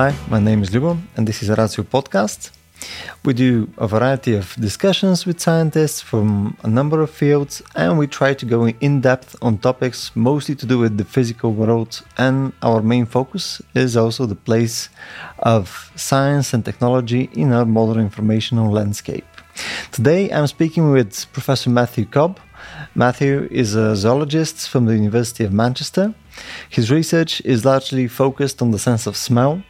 Hi, my name is Lubo, and this is Ratio podcast. We do a variety of discussions with scientists from a number of fields, and we try to go in depth on topics mostly to do with the physical world. And our main focus is also the place of science and technology in our modern informational landscape. Today, I'm speaking with Professor Matthew Cobb. Matthew is a zoologist from the University of Manchester. His research is largely focused on the sense of smell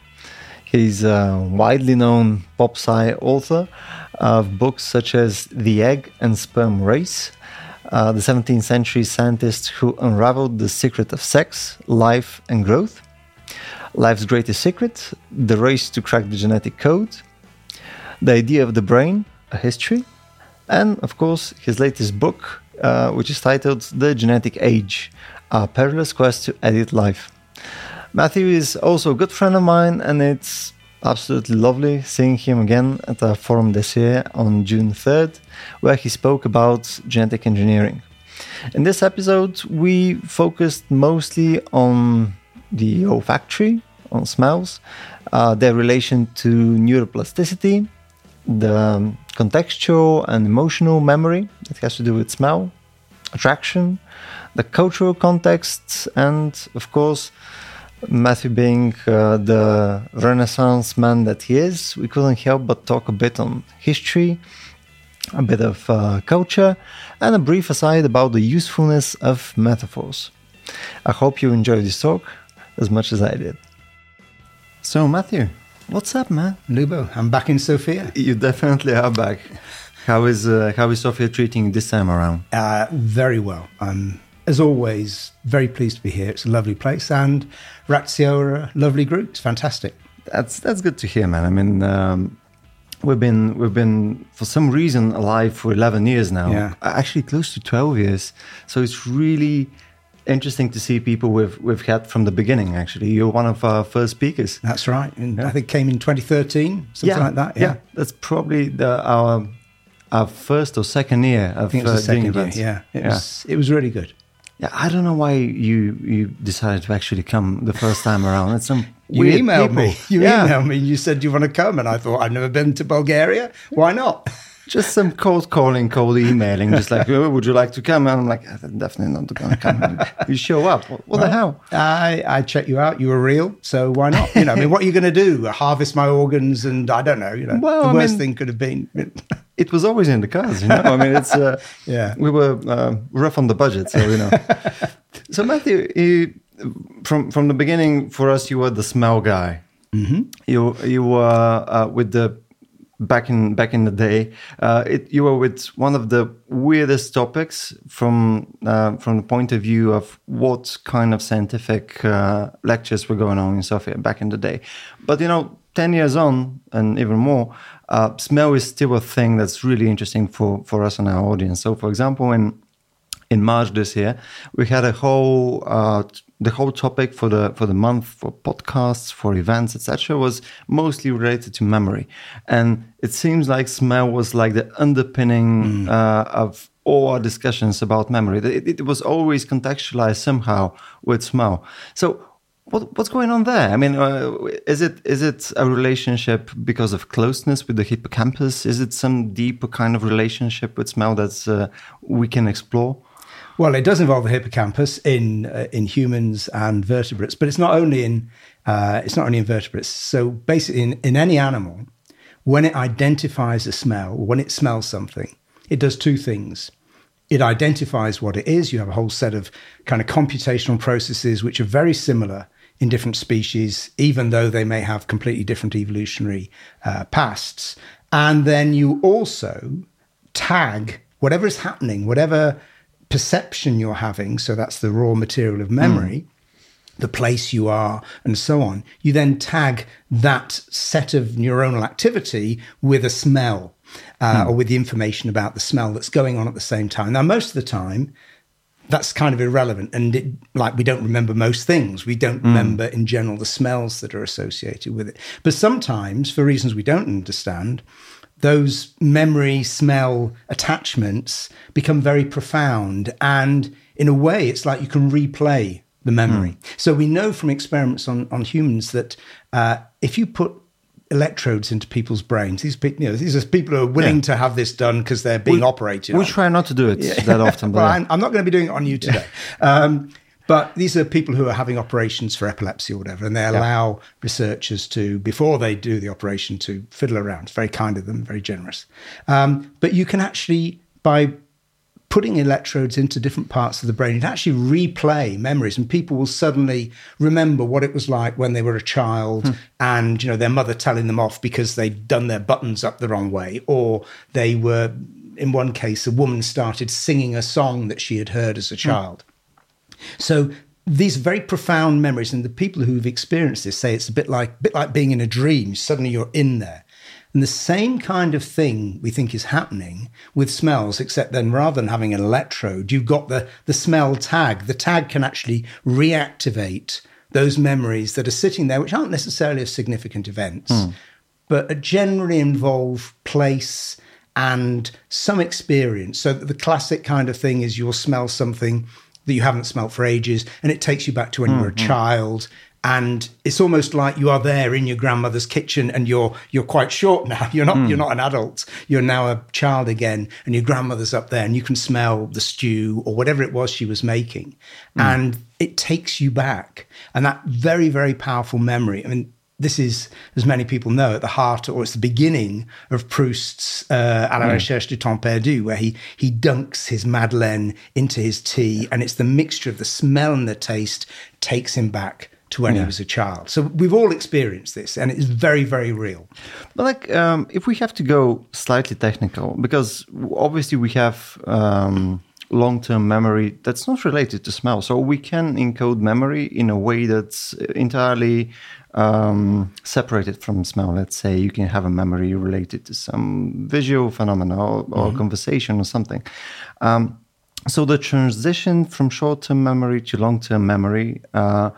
He's a widely known pop sci author of books such as The Egg and Sperm Race, uh, the 17th century scientist who unraveled the secret of sex, life, and growth, Life's Greatest Secret, The Race to Crack the Genetic Code, The Idea of the Brain, A History, and of course his latest book, uh, which is titled The Genetic Age A Perilous Quest to Edit Life. Matthew is also a good friend of mine, and it's absolutely lovely seeing him again at the Forum this year on June 3rd, where he spoke about genetic engineering. In this episode, we focused mostly on the olfactory, on smells, uh, their relation to neuroplasticity, the contextual and emotional memory that has to do with smell, attraction, the cultural context, and of course, Matthew being uh, the Renaissance man that he is, we couldn't help but talk a bit on history, a bit of uh, culture, and a brief aside about the usefulness of metaphors. I hope you enjoyed this talk as much as I did. So, Matthew, what's up, man? Lubo, I'm back in Sofia. You definitely are back. How is uh, how is Sofia treating you this time around? Uh, very well. I'm as always, very pleased to be here. It's a lovely place, and Ratio are a lovely group. It's fantastic. That's that's good to hear, man. I mean, um, we've been we've been for some reason alive for eleven years now. Yeah. actually close to twelve years. So it's really interesting to see people we've we've had from the beginning. Actually, you're one of our first speakers. That's right. And yeah. I think came in 2013, something yeah. like that. Yeah, yeah. that's probably the, our our first or second year of I think it was uh, second year. Yeah, it was it was really good. Yeah, I don't know why you you decided to actually come the first time around. It's some you emailed people. me. You yeah. emailed me. You said you want to come, and I thought I've never been to Bulgaria. Why not? Just some cold calling, cold emailing, just like, oh, would you like to come? And I'm like, I'm definitely not going to come. you show up. What, what well, the hell? I, I checked you out. You were real. So why not? You know, I mean, what are you going to do? Harvest my organs? And I don't know. You know, well, the I worst mean, thing could have been. It was always in the cards, you know. I mean, it's uh, yeah. We were uh, rough on the budget, so you know. so Matthew, you, from from the beginning, for us, you were the smell guy. Mm-hmm. You you were uh, with the back in back in the day. Uh, it, you were with one of the weirdest topics from uh, from the point of view of what kind of scientific uh, lectures were going on in Sofia back in the day. But you know, ten years on and even more, uh, smell is still a thing that's really interesting for for us and our audience. So, for example, in in March this year, we had a whole uh, the whole topic for the for the month for podcasts for events etc was mostly related to memory and it seems like smell was like the underpinning mm. uh, of all our discussions about memory it, it, was always contextualized somehow with smell so what, what's going on there? I mean, uh, is it is it a relationship because of closeness with the hippocampus? Is it some deeper kind of relationship with smell that uh, we can explore? Well, it does involve the hippocampus in uh, in humans and vertebrates, but it's not only in uh, it's not only in vertebrates. So basically, in, in any animal, when it identifies a smell, when it smells something, it does two things. It identifies what it is. You have a whole set of kind of computational processes which are very similar in different species, even though they may have completely different evolutionary uh, pasts. And then you also tag whatever is happening, whatever perception you're having, so that's the raw material of memory, mm. the place you are, and so on, you then tag that set of neuronal activity with a smell uh, mm. or with the information about the smell that's going on at the same time. Now, most of the time, that's kind of irrelevant and it, like we don't remember most things we don't mm. remember in general the smells that are associated with it but sometimes for reasons we don't understand those memory smell attachments become very profound. And in a way, it's like you can replay the memory. So we know from experiments on, on humans that uh, if you put electrodes into people's brains, these people, you know, these are people who are willing Yeah. to have this done because they're being operated. We on. try not to do it that often, but well. I'm, I'm not going to be doing it on you today. Um, but these are people who are having operations for epilepsy or whatever, and they allow researchers to, before they do the operation, to fiddle around. It's very kind of them, very generous. Um, but you can actually, by putting electrodes into different parts of the brain, it actually replay memories, and people will suddenly remember what it was like when they were a child, hmm. and you know their mother telling them off because they'd done their buttons up the wrong way, or they were. In one case, a woman started singing a song that she had heard as a hmm. child. So these very profound memories, and the people who've experienced this say it's a bit like bit like being in a dream. Suddenly you're in there. And the same kind of thing we think is happening with smells, except then rather than having an electrode, you've got the, the smell tag. The tag can actually reactivate those memories that are sitting there, which aren't necessarily of significant events, hmm. but generally involve place and some experience. So the classic kind of thing is you'll smell something that you haven't smelt for ages, and it takes you back to when you were a hmm, hmm. child. And it's almost like you are there in your grandmother's kitchen, and you're you're quite short now. You're not you're hmm. not an adult. You're now a child again, and your grandmother's up there, and you can smell the stew or whatever it was she was making, hmm. and it takes you back. And that very very powerful memory. I mean, this is, as many people know, at the heart, or it's the beginning of Proust's uh, À la hmm. recherche du temps perdu, where he he dunks his Madeleine into his tea, and it's the mixture of the smell and the taste takes him back to when he was a child. So we've all experienced this, and it's very, very real. But like, um, if we have to go slightly technical, because obviously we have um, long-term memory that's not related to smell, so we can encode memory in a way that's entirely um, separated from smell. Let's say you can have a memory related to some visual phenomena or, or conversation or something. Um, so the transition from short-term memory to long-term memory. Uh,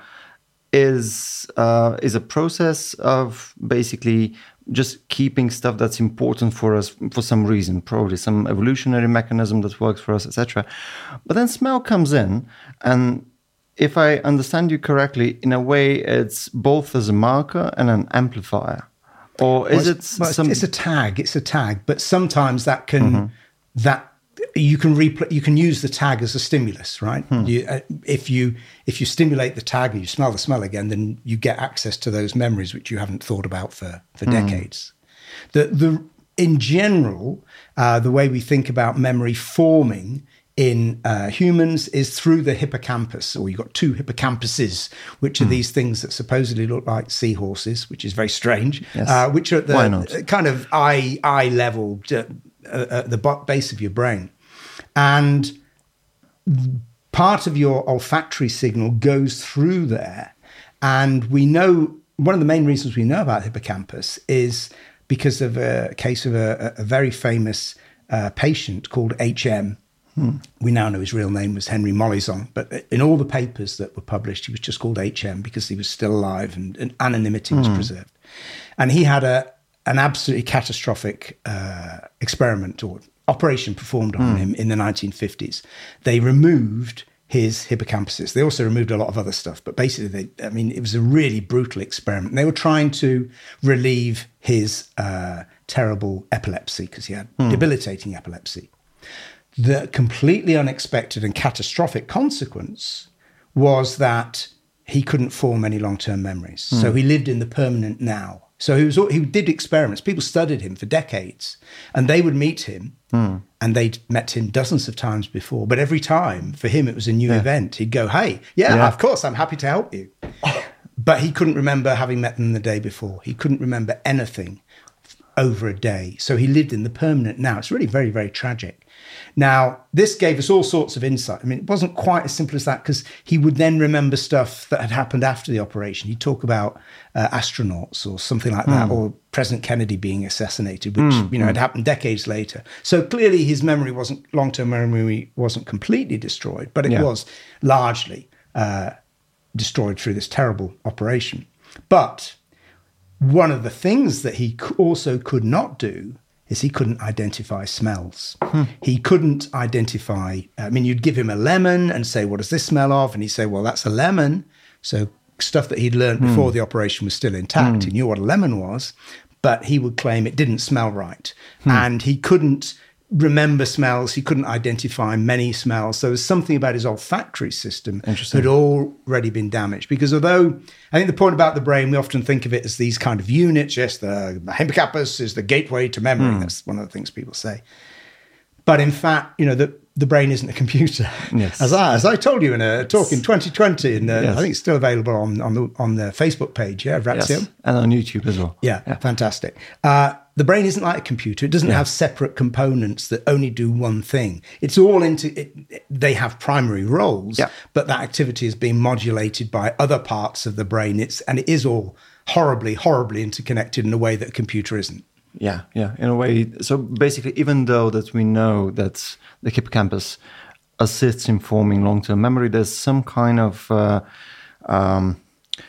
is uh, is a process of basically just keeping stuff that's important for us for some reason, probably some evolutionary mechanism that works for us, etc. But then smell comes in, and if I understand you correctly, in a way, it's both as a marker and an amplifier, or is Well, it well, it's- some? it's a tag. It's a tag, but sometimes that can that you can repl- you can use the tag as a stimulus, right? You, uh, if you if you stimulate the tag and you smell the smell again, then you get access to those memories which you haven't thought about for for decades. The the in general, uh, the way we think about memory forming in uh, humans is through the hippocampus, or you've got two hippocampuses, which are these things that supposedly look like seahorses, which is very strange, Yes. uh, which are at the kind of eye eye level, uh, uh, at the base of your brain, and part of your olfactory signal goes through there. And we know one of the main reasons we know about hippocampus is because of a case of a, a very famous uh, patient called HM. We now know his real name was Henry Molaison, but in all the papers that were published, he was just called HM because he was still alive and, and anonymity was preserved. And he had a an absolutely catastrophic uh, experiment or operation performed on hmm. him in the 1950s. They removed his hippocampuses. They also removed a lot of other stuff, but basically, they, I mean, it was a really brutal experiment. They were trying to relieve his uh, terrible epilepsy because he had hmm. debilitating epilepsy. The completely unexpected and catastrophic consequence was that he couldn't form any long-term memories. So hmm. he lived in the permanent now. So he was he did experiments. People studied him for decades, and they would meet him, hmm. and they'd met him dozens of times before. But every time, for him, it was a new event. He'd go, "Hey, yeah, Yeah. of course, I'm happy to help you," but he couldn't remember having met them the day before. He couldn't remember anything over a day. So he lived in the permanent now. It's really very, very tragic. Now, this gave us all sorts of insight. I mean, it wasn't quite as simple as that because he would then remember stuff that had happened after the operation. He'd talk about uh, astronauts or something like that, or President Kennedy being assassinated, which you know had happened decades later. So clearly, his memory wasn't long-term memory wasn't completely destroyed, but it Yeah. was largely uh, destroyed through this terrible operation. But one of the things that he also could not do is he couldn't identify smells. Hmm. He couldn't identify, I mean, you'd give him a lemon and say, What does this smell of? And he'd say, Well, that's a lemon. So stuff that he'd learned hmm. before the operation was still intact. Hmm. He knew what a lemon was, but he would claim it didn't smell right. And he couldn't remember smells. He couldn't identify many smells. So there was something about his olfactory system had already been damaged. Because although I think the point about the brain, we often think of it as these kind of units. Yes, the hippocampus is the gateway to memory. That's one of the things people say. But in fact, you know, the, the brain isn't a computer. Yes. As I, as I told you in a talk in 2020, and uh, Yes. I think it's still available on, on, the, on the Facebook page, yeah, Ratio. Yes, and on YouTube as well. Yeah, fantastic. Uh, the brain isn't like a computer. It doesn't have separate components that only do one thing. It's all into. It- they have primary roles, Yeah. but that activity is being modulated by other parts of the brain. It's and it is all horribly, horribly interconnected in a way that a computer isn't. Yeah, yeah. In a way, so basically, even though that we know that the hippocampus assists in forming long-term memory, there's some kind of uh, um,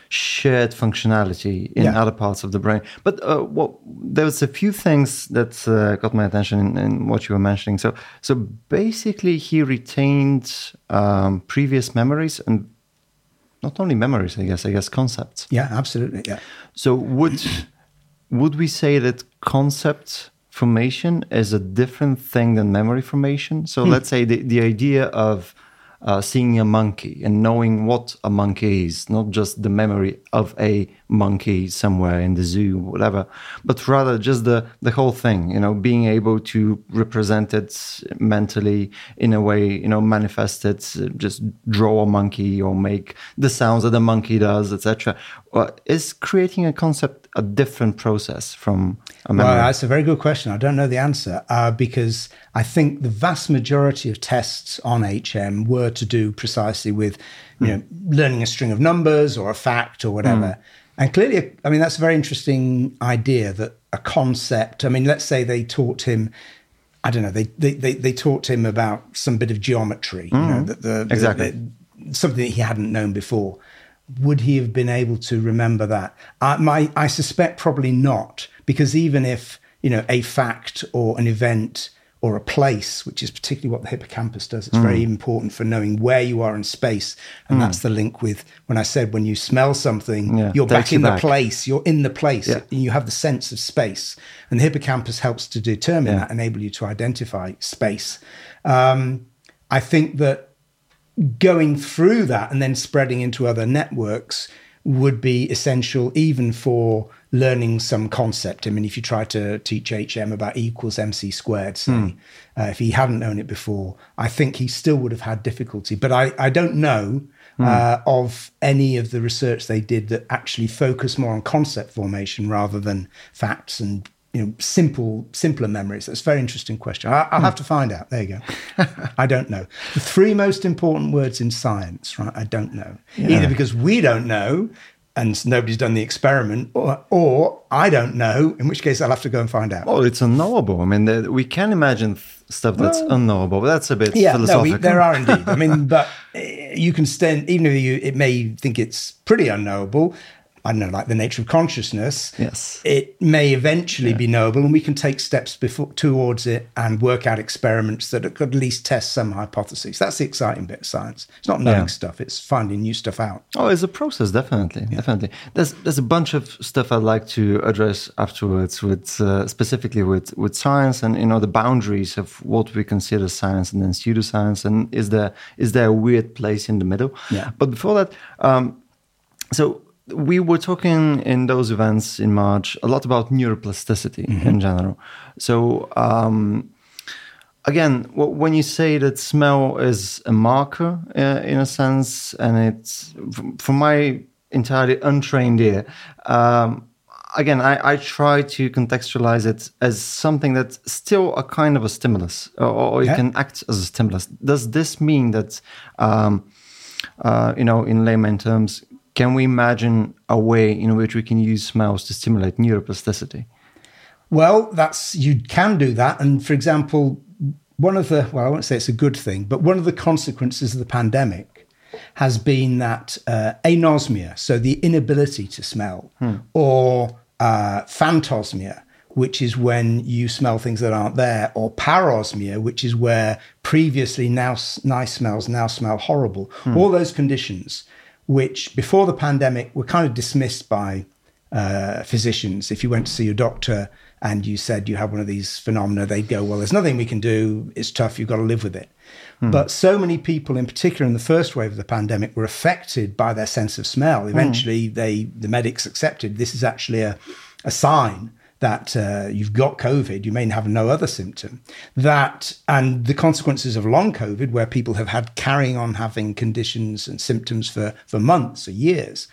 shared functionality in Yeah. other parts of the brain. But uh, what there's a few things that uh, got my attention in, in what you were mentioning. So, so basically, he retained um, previous memories and not only memories, I guess, I guess concepts. Yeah, absolutely. Yeah. So would would we say that concept formation is a different thing than memory formation? So let's say the, the idea of uh, seeing a monkey and knowing what a monkey is, not just the memory of a monkey somewhere in the zoo, whatever, but rather just the, the whole thing, you know, being able to represent it mentally in a way, you know, manifest it, just draw a monkey or make the sounds that a monkey does, etc. Uh, is creating a concept a different process from a memory? Well, that's a very good question. I don't know the answer uh, because I think the vast majority of tests on HM were to do precisely with, you know, learning a string of numbers or a fact or whatever. And clearly, I mean, that's a very interesting idea that a concept. I mean, let's say they taught him. I don't know. They they they, they taught him about some bit of geometry. You know, mm-hmm. that the, the- Exactly. the- something that he hadn't known before. Would he have been able to remember that? I, my, I suspect probably not, because even if you know a fact or an event or a place, which is particularly what the hippocampus does, it's very important for knowing where you are in space, and that's the link with when I said when you smell something, Yeah, you're back in the back. place, you're in the place, Yeah. and you have the sense of space, and the hippocampus helps to determine Yeah. that, enable you to identify space. Um, I think that going through that and then spreading into other networks would be essential even for learning some concept. I mean, if you try to teach HM about E equals MC squared, say, uh, if he hadn't known it before, I think he still would have had difficulty. But I, I don't know uh, of any of the research they did that actually focused more on concept formation rather than facts and you know simple simpler memories. That's a very interesting question. I, i'll have to find out. There you go. I don't know. The three most important words in science right i don't know. Either because we don't know and nobody's done the experiment or, or i don't know in which case i'll have to go and find out Well, it's unknowable. I mean, the, we can imagine th- stuff that's unknowable, but that's a bit yeah, no, philosophical. we, there are indeed. I mean, but uh, you can stand, even if you, it may think it's pretty unknowable. I don't know, like the nature of consciousness. Yes. It may eventually be knowable, and we can take steps before, towards it and work out experiments that could at least test some hypotheses. That's the exciting bit of science. It's not knowing Yeah. stuff; it's finding new stuff out. Oh, it's a process, definitely, definitely. There's there's a bunch of stuff I'd like to address afterwards, with uh, specifically with with science and you know the boundaries of what we consider science and then pseudoscience, and is there is there a weird place in the middle? Yeah. But before that, um, so we were talking in those events in March a lot about neuroplasticity in general. So. Um, again, when you say that smell is a marker uh, in a sense, and it's f- from my entirely untrained ear, um, again, I, I try to contextualize it as something that's still a kind of a stimulus, or, or it Yeah. can act as a stimulus. Does this mean that, um, uh, you know, in layman terms, can we imagine a way in which we can use smells to stimulate neuroplasticity? Well, that's you can do that. And for example, one of the well, I won't say it's a good thing, but one of the consequences of the pandemic has been that uh, anosmia, so the inability to smell, or uh, phantosmia, which is when you smell things that aren't there, or parosmia, which is where previously now nice smells now smell horrible. Hmm. All those conditions, which before the pandemic were kind of dismissed by uh, physicians. If you went to see your doctor and you said you have one of these phenomena, they'd go, "Well, there's nothing we can do. It's tough. You've got to live with it." Hmm. But so many people, in particular in the first wave of the pandemic, were affected by their sense of smell. Hmm. Eventually, they the medics accepted this is actually a, a sign that uh, you've got COVID, you may have no other symptom. That and the consequences of long COVID, where people have had carrying on having conditions and symptoms for for months or years,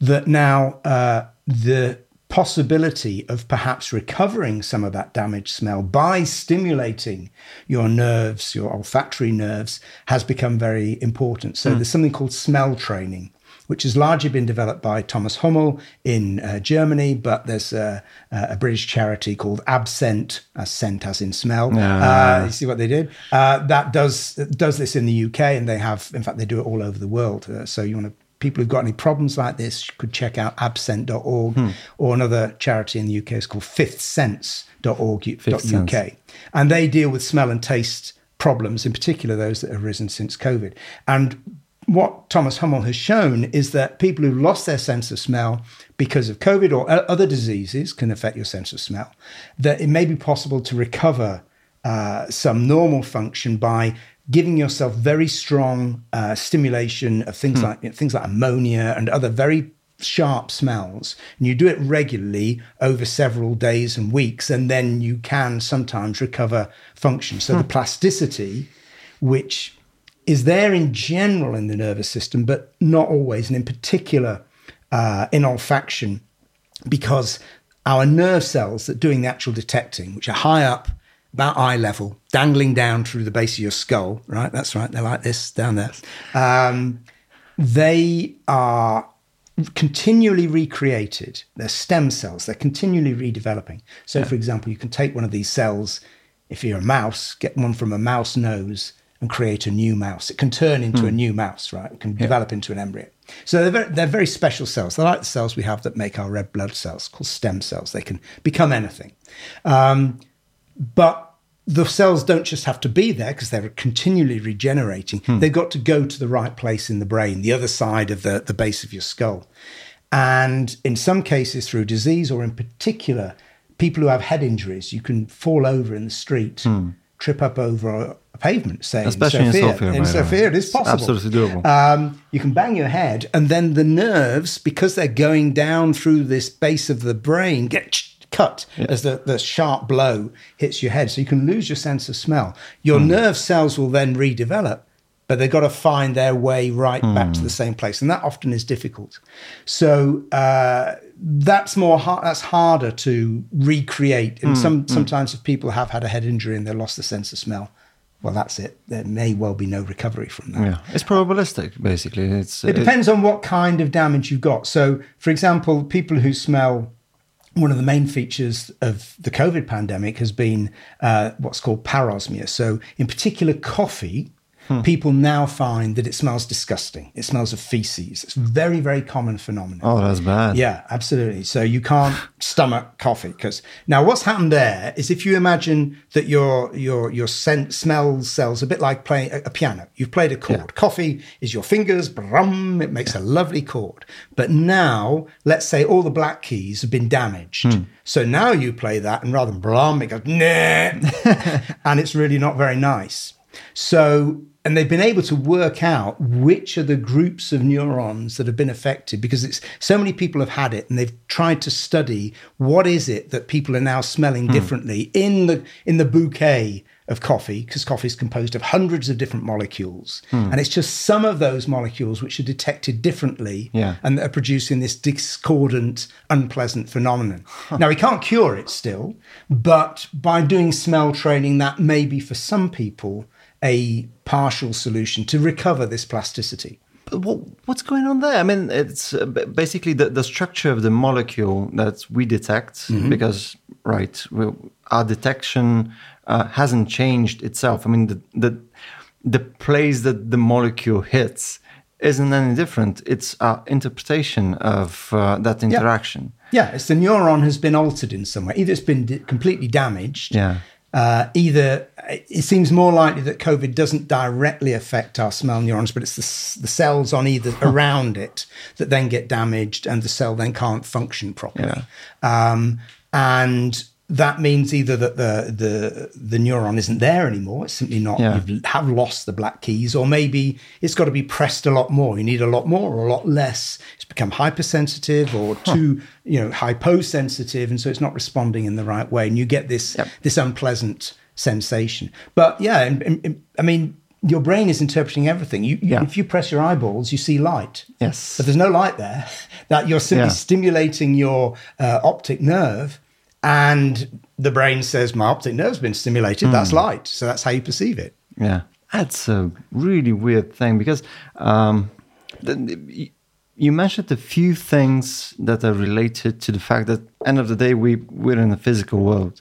that now uh, the possibility of perhaps recovering some of that damaged smell by stimulating your nerves, your olfactory nerves, has become very important. So mm. there's something called smell training, which has largely been developed by Thomas Hummel in uh, Germany, but there's a, a, British charity called AbScent, as scent as in smell. Uh, you see what they did? Uh, that does does this in the UK, and they have, in fact, they do it all over the world. Uh, so you want to people who've got any problems like this could check out abscent.org hmm. or another charity in the UK is called fifthsense.org.uk. And they deal with smell and taste problems, in particular those that have risen since COVID. And what Thomas Hummel has shown is that people who've lost their sense of smell because of COVID or other diseases can affect your sense of smell, that it may be possible to recover uh, some normal function by giving yourself very strong uh, stimulation of things hmm. like you know, things like ammonia and other very sharp smells and you do it regularly over several days and weeks and then you can sometimes recover function so hmm. the plasticity which is there in general in the nervous system but not always and in particular uh, in olfaction because our nerve cells that are doing the actual detecting which are high up about eye level, dangling down through the base of your skull, right? That's right. They're like this down there. Um, they are continually recreated. They're stem cells. They're continually redeveloping. So, yeah. for example, you can take one of these cells, if you're a mouse, get one from a mouse nose and create a new mouse. It can turn into mm. a hmm. new mouse, right? It can yeah. develop into an embryo. So they're very, they're very special cells. They're like the cells we have that make our red blood cells, called stem cells. They can become anything. Um, but the cells don't just have to be there because they're continually regenerating. Hmm. They've got to go to the right place in the brain, the other side of the, the base of your skull. And in some cases, through disease, or in particular, people who have head injuries, you can fall over in the street, hmm. Trip up over a, pavement, say, especially in Sofia. In Sofia, in Sofia it is possible. Absolutely doable. Um, you can bang your head, and then the nerves, because they're going down through this base of the brain, get cut yeah. as the, the sharp blow hits your head. So you can lose your sense of smell. Your mm. nerve cells will then redevelop, but they've got to find their way right mm. back to the same place. And that often is difficult. So uh, that's more hard, that's harder to recreate. And mm. some, hmm. sometimes if people have had a head injury and they lost the sense of smell, well, that's it. There may well be no recovery from that. Yeah, it's probabilistic, basically. It's, it depends it, on what kind of damage you've got. So, for example, people who smell one of the main features of the COVID pandemic has been uh, what's called parosmia. So, in particular, coffee Hmm. People now find that it smells disgusting. It smells of feces. It's a very, very common phenomenon. Oh, that's bad. Yeah, absolutely. So you can't stomach coffee because now what's happened there is if you imagine that your your your scent smell cells a bit like playing a, a piano. You've played a chord. Yeah. Coffee is your fingers, brum, it makes a lovely chord. But now, let's say all the black keys have been damaged. Hmm. So now you play that, and rather than brum, it goes nah, and it's really not very nice. So and they've been able to work out which are the groups of neurons that have been affected because it's so many people have had it and they've tried to study what is it that people are now smelling hmm. differently in the in the bouquet of coffee because coffee is composed of hundreds of different molecules hmm. and it's just some of those molecules which are detected differently yeah. and that are producing this discordant unpleasant phenomenon now we can't cure it still but by doing smell training that may be for some people a partial solution to recover this plasticity. But what, what's going on there? I mean, it's uh, basically the, the structure of the molecule that we detect, mm-hmm. because, right, we, our detection uh, hasn't changed itself. I mean, the, the, the place that the molecule hits isn't any different. It's our interpretation of uh, that interaction. Yeah, it's the neuron has been altered in some way. Either it's been d- completely damaged. Yeah. Uh, either it seems more likely that COVID doesn't directly affect our smell neurons, but it's the, the cells on either around it that then get damaged, and the cell then can't function properly. Um, and that means either that the the the neuron isn't there anymore; it's simply not. Yeah. You have lost the black keys, or maybe it's got to be pressed a lot more. You need a lot more or a lot less. It's become hypersensitive or too, you know, hyposensitive, and so it's not responding in the right way, and you get this Yep. this unpleasant sensation. But yeah, and- and- I mean, your brain is interpreting everything. You, you- Yeah. if you press your eyeballs, you see light. Yes. But there's no light there. That you're simply Yeah. stimulating your uh, optic nerve, and the brain says, "My optic nerve's been stimulated. That's light." So that's how you perceive it. Yeah, that's a really weird thing because um, the, the- you mentioned a few things that are related to the fact that end of the day we we're in a physical world.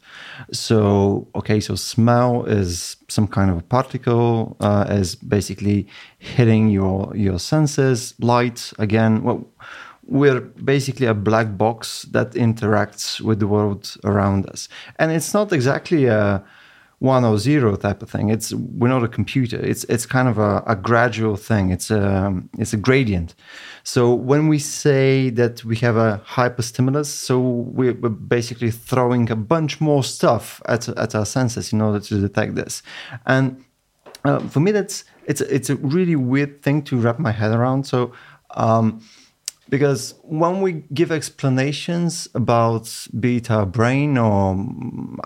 So okay, so smell is some kind of a particle uh, is basically hitting your your senses. Light again, well. We're basically a black box that interacts with the world around us. And it's not exactly a, one or zero type of thing. It's we're not a computer. It's it's kind of a, a gradual thing. It's a it's a gradient. So when we say that we have a hyperstimulus, so we're we're basically throwing a bunch more stuff at at our senses in order to detect this. And uh, for me, that's it's it's a really weird thing to wrap my head around. So. Um, because when we give explanations about be it our brain or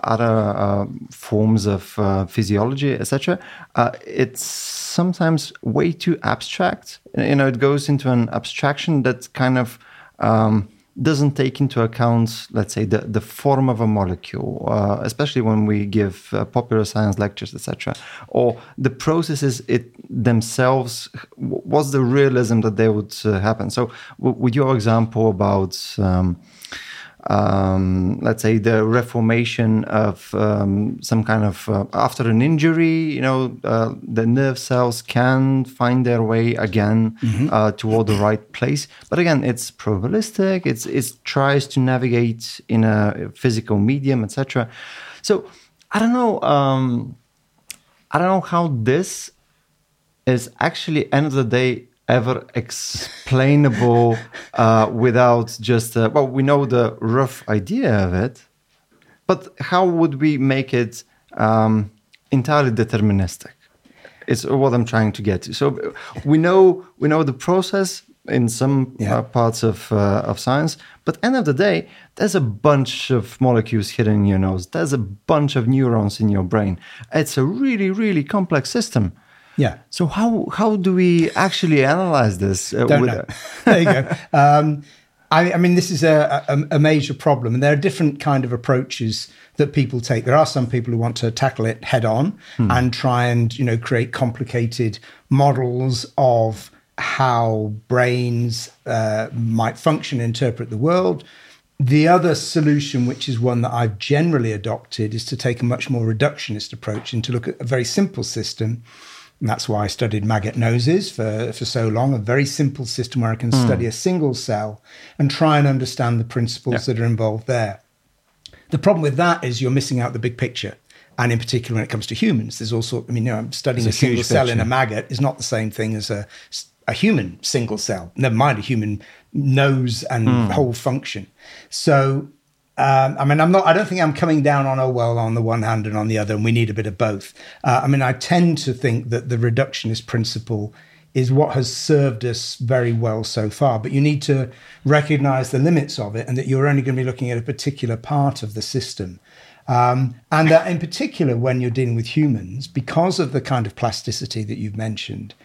other uh, forms of uh, physiology etc uh, it's sometimes way too abstract. You know it goes into an abstraction that kind of um, doesn't take into account, let's say, the, the form of a molecule, uh, especially when we give uh, popular science lectures, etc., or the processes it themselves. What's the realism that they would uh, happen? So, w- with your example about. Um, um, let's say the reformation of um, some kind of uh, after an injury, you know, uh, the nerve cells can find their way again uh, toward the right place. But again, it's probabilistic. It's it tries to navigate in a physical medium, etc. So I don't know. Um, I don't know how this is actually end of the day ever explainable uh, without just uh, well we know the rough idea of it but how would we make it um, entirely deterministic? It's what i'm trying to get to. So we know we know the process in some Yeah. uh, parts of uh, of science but end of the day there's a bunch of molecules hidden in your nose. There's a bunch of neurons in your brain. It's a really really complex system Yeah. so how how do we actually analyze this? Uh, Don't know. there you go. Um, I, I mean, this is a, a, a major problem, and there are different kind of approaches that people take. There are some people who want to tackle it head on and try and you know create complicated models of how brains uh, might function, interpret the world. The other solution, which is one that I've generally adopted, is to take a much more reductionist approach and to look at a very simple system. And that's why I studied maggot noses for, for so long, a very simple system where I can study a single cell and try and understand the principles that are involved there. The problem with that is you're missing out the big picture. And in particular, when it comes to humans, there's also, I mean, you know, I'm studying It's a a single cell in a maggot is not the same thing as a, a human single cell, never mind a human nose and whole function. So, um, I mean, I'm not, I don't think I'm coming down on, oh, well, on the one hand and on the other, and we need a bit of both. Uh, I mean, I tend to think that the reductionist principle is what has served us very well so far, but you need to recognize the limits of it and that you're only going to be looking at a particular part of the system. Um, and that in particular, when you're dealing with humans, because of the kind of plasticity that you've mentioned,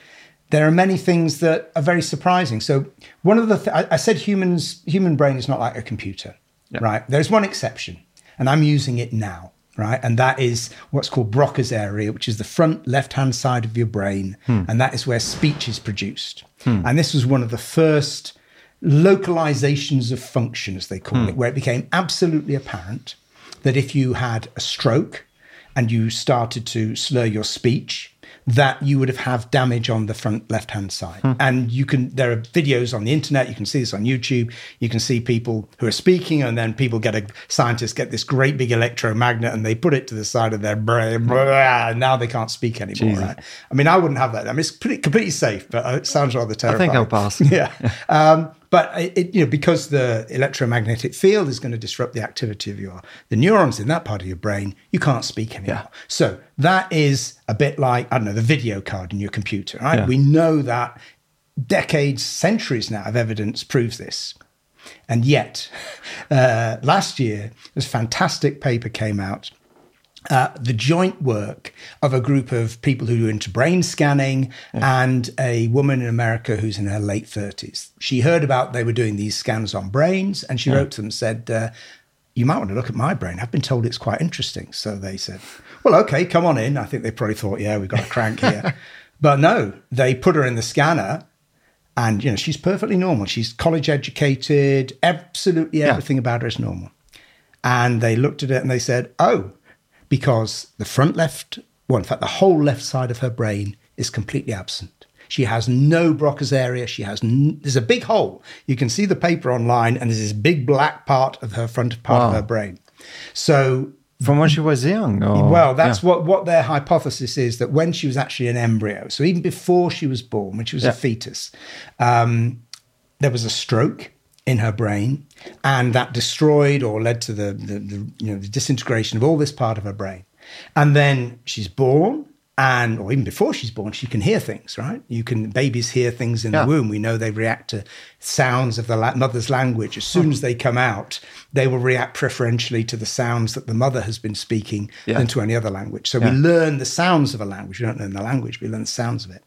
there are many things that are very surprising. So one of the th- I, I said humans human brain is not like a computer, right? There's one exception, and I'm using it now, right? And that is what's called Broca's area, which is the front left hand side of your brain, hmm. and that is where speech is produced. Hmm. And this was one of the first localizations of function, as they call hmm. it, where it became absolutely apparent that if you had a stroke and you started to slur your speech, that you would have have damage on the front left hand side. Hmm. And you can there are videos on the internet, you can see this on YouTube. You can see people who are speaking and then people get a scientists get this great big electromagnet and they put it to the side of their brain and now they can't speak anymore, right? I mean, I wouldn't have that. I mean, it's pretty completely safe, but it sounds rather terrifying. I think I'll pass. yeah. Um, but it, you know, because the electromagnetic field is going to disrupt the activity of your the neurons in that part of your brain, you can't speak anymore. Yeah. So that is a bit like I don't know the video card in your computer, right? Yeah. We know that decades, centuries now of evidence proves this. And yet, uh, last year, this fantastic paper came out uh, the joint work of a group of people who are into brain scanning and a woman in America who's in her late 30s. She heard about they were doing these scans on brains and she wrote to them and said, uh, You might want to look at my brain. I've been told it's quite interesting. So they said, Well, okay, come on in. I think they probably thought, Yeah, we've got a crank here. but no, they put her in the scanner and you know she's perfectly normal she's college educated absolutely everything about her is normal and they looked at it and they said oh because the front left well in fact the whole left side of her brain is completely absent she has no broca's area she has n- there's a big hole you can see the paper online and there's this big black part of her front part of her brain so From when she was young. Or, well, that's yeah. what, what their hypothesis is that when she was actually an embryo, so even before she was born, when she was Yeah. a fetus, um, there was a stroke in her brain, and that destroyed or led to the, the, the you know the disintegration of all this part of her brain. And then she's born, and or even before she's born, she can hear things. Right? You can babies hear things in Yeah. the womb. We know they react to sounds of the la- mother's language. As soon as they come out, they will react preferentially to the sounds that the mother has been speaking Yeah. than to any other language. So Yeah. we learn the sounds of a language. We don't learn the language, we learn the sounds of it.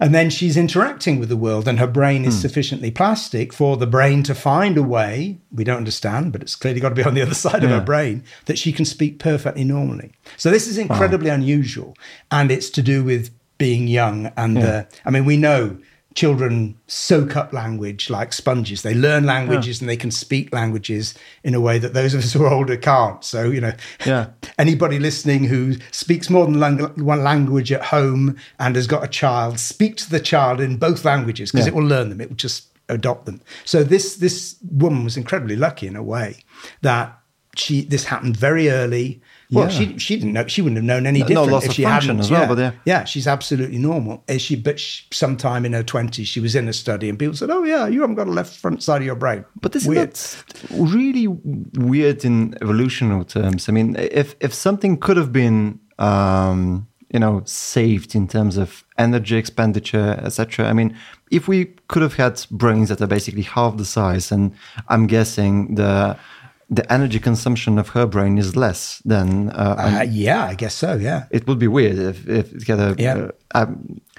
And then she's interacting with the world, and her brain is sufficiently plastic for the brain to find a way. We don't understand, but it's clearly got to be on the other side of her brain that she can speak perfectly normally. So this is incredibly unusual, and it's to do with being young. And uh, I mean, we know children soak up language like sponges. They learn languages and they can speak languages in a way that those of us who are older can't. So you know, Yeah. anybody listening who speaks more than one language at home and has got a child, speak to the child in both languages because Yeah. it will learn them. It will just adopt them. So this this woman was incredibly lucky in a way that she this happened very early. Well, Yeah. she she didn't know she wouldn't have known any No- no different loss if she hadn't. as well, yeah. but yeah. yeah, she's absolutely normal. Is she? But she, sometime in her twenties, she was in a study, and people said, "Oh yeah, you haven't got a left front side of your brain." But this that really weird in evolutionary terms? I mean, if if something could have been, um, you know, saved in terms of energy expenditure, etc. I mean, if we could have had brains that are basically half the size, and I'm guessing the the energy consumption of her brain is less than uh, Uh, yeah, I guess so. Yeah. it would be weird if, if it had a, Yeah. uh,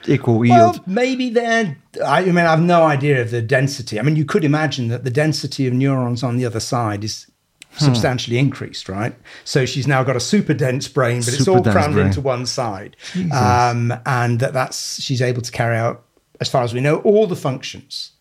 equal yield. Well, maybe they're. I mean, I have no idea of the density. I mean, you could imagine that the density of neurons on the other side is Hmm. substantially increased, right? So she's now got a super dense brain, but it's all crammed brain. into one side, um, and that that's she's able to carry out, as far as we know, all the functions.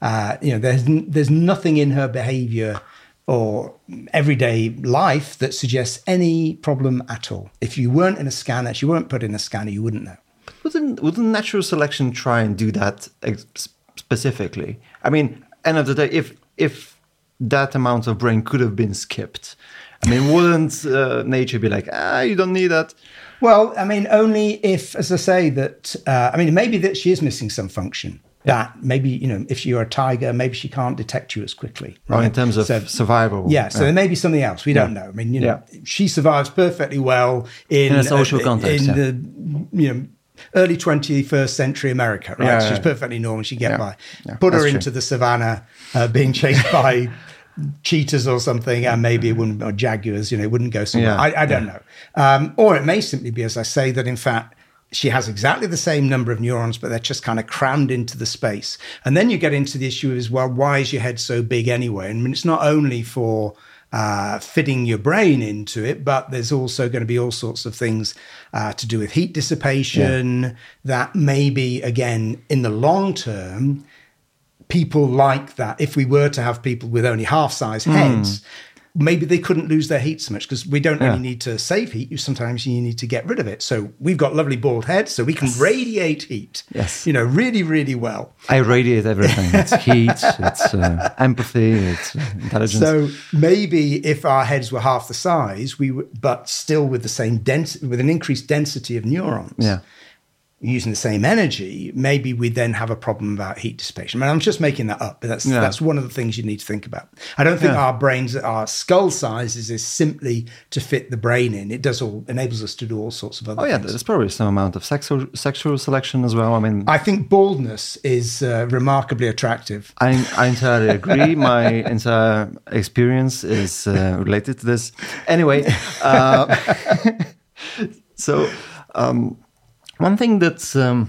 Uh, you know, there's there's nothing in her behaviour or everyday life that suggests any problem at all. If you weren't in a scanner, if you weren't put in a scanner, you wouldn't know. Wouldn't wouldn't natural selection try and do that ex- specifically? I mean, end of the day, if if that amount of brain could have been skipped, I mean, wouldn't uh, nature be like, ah, you don't need that? Well, I mean, only if, as I say, that uh, I mean, maybe that she is missing some function. That maybe you know, if you're a tiger, maybe she can't detect you as quickly. Or in terms of So- survival? yeah, so there may be something else. We don't know. I mean, you know, she survives perfectly well in, In a social uh, context, in yeah. the you know early 21st century America. Right, Yeah, she's yeah. perfectly normal. She get Yeah, by. yeah, Put her into true. the savannah, uh, being chased by cheetahs or something, and maybe it wouldn't, or jaguars. You know, it wouldn't go somewhere. Yeah, I, I don't know. Um, or it may simply be, as I say, that in fact she has exactly the same number of neurons, but they're just kind of crammed into the space. And then you get into the issue as well: why is your head so big anyway? I mean, it's not only for uh, fitting your brain into it, but there's also going to be all sorts of things uh, to do with heat dissipation that maybe, again, in the long term, people like that. If we were to have people with only half size heads, maybe they couldn't lose their heat so much because we don't Yeah. really need to save heat. You sometimes you need to get rid of it. So we've got lovely bald heads, so we can radiate heat. Yes. you know, really, really well. I radiate everything. It's heat, it's uh, empathy, it's uh, intelligence. So maybe if our heads were half the size, we would, but still with the same density, with an increased density of neurons. yeah. Using the same energy, maybe we then have a problem about heat dissipation. I mean, I'm just making that up, but that's Yeah. that's one of the things you need to think about. I don't think Yeah. our brains, our skull sizes, is simply to fit the brain in. It does all enables us to do all sorts of other Oh yeah, things. there's probably some amount of sexual sexual selection as well. I mean, I think baldness is uh, remarkably attractive. I, I entirely agree. My entire experience is uh, related to this. Anyway, uh, so um, one thing that um,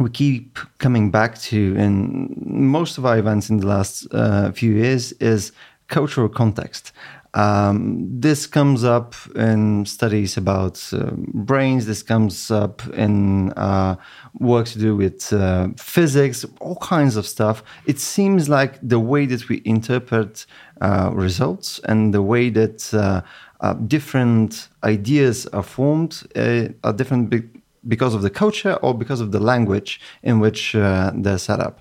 we keep coming back to in most of our events in the last uh, few years is cultural context. Um, this comes up in studies about uh, brains. This comes up in uh, work to do with uh, physics, all kinds of stuff. It seems like the way that we interpret uh, results and the way that uh, uh, different ideas are formed are different because of the culture or because of the language in which uh, they're set up.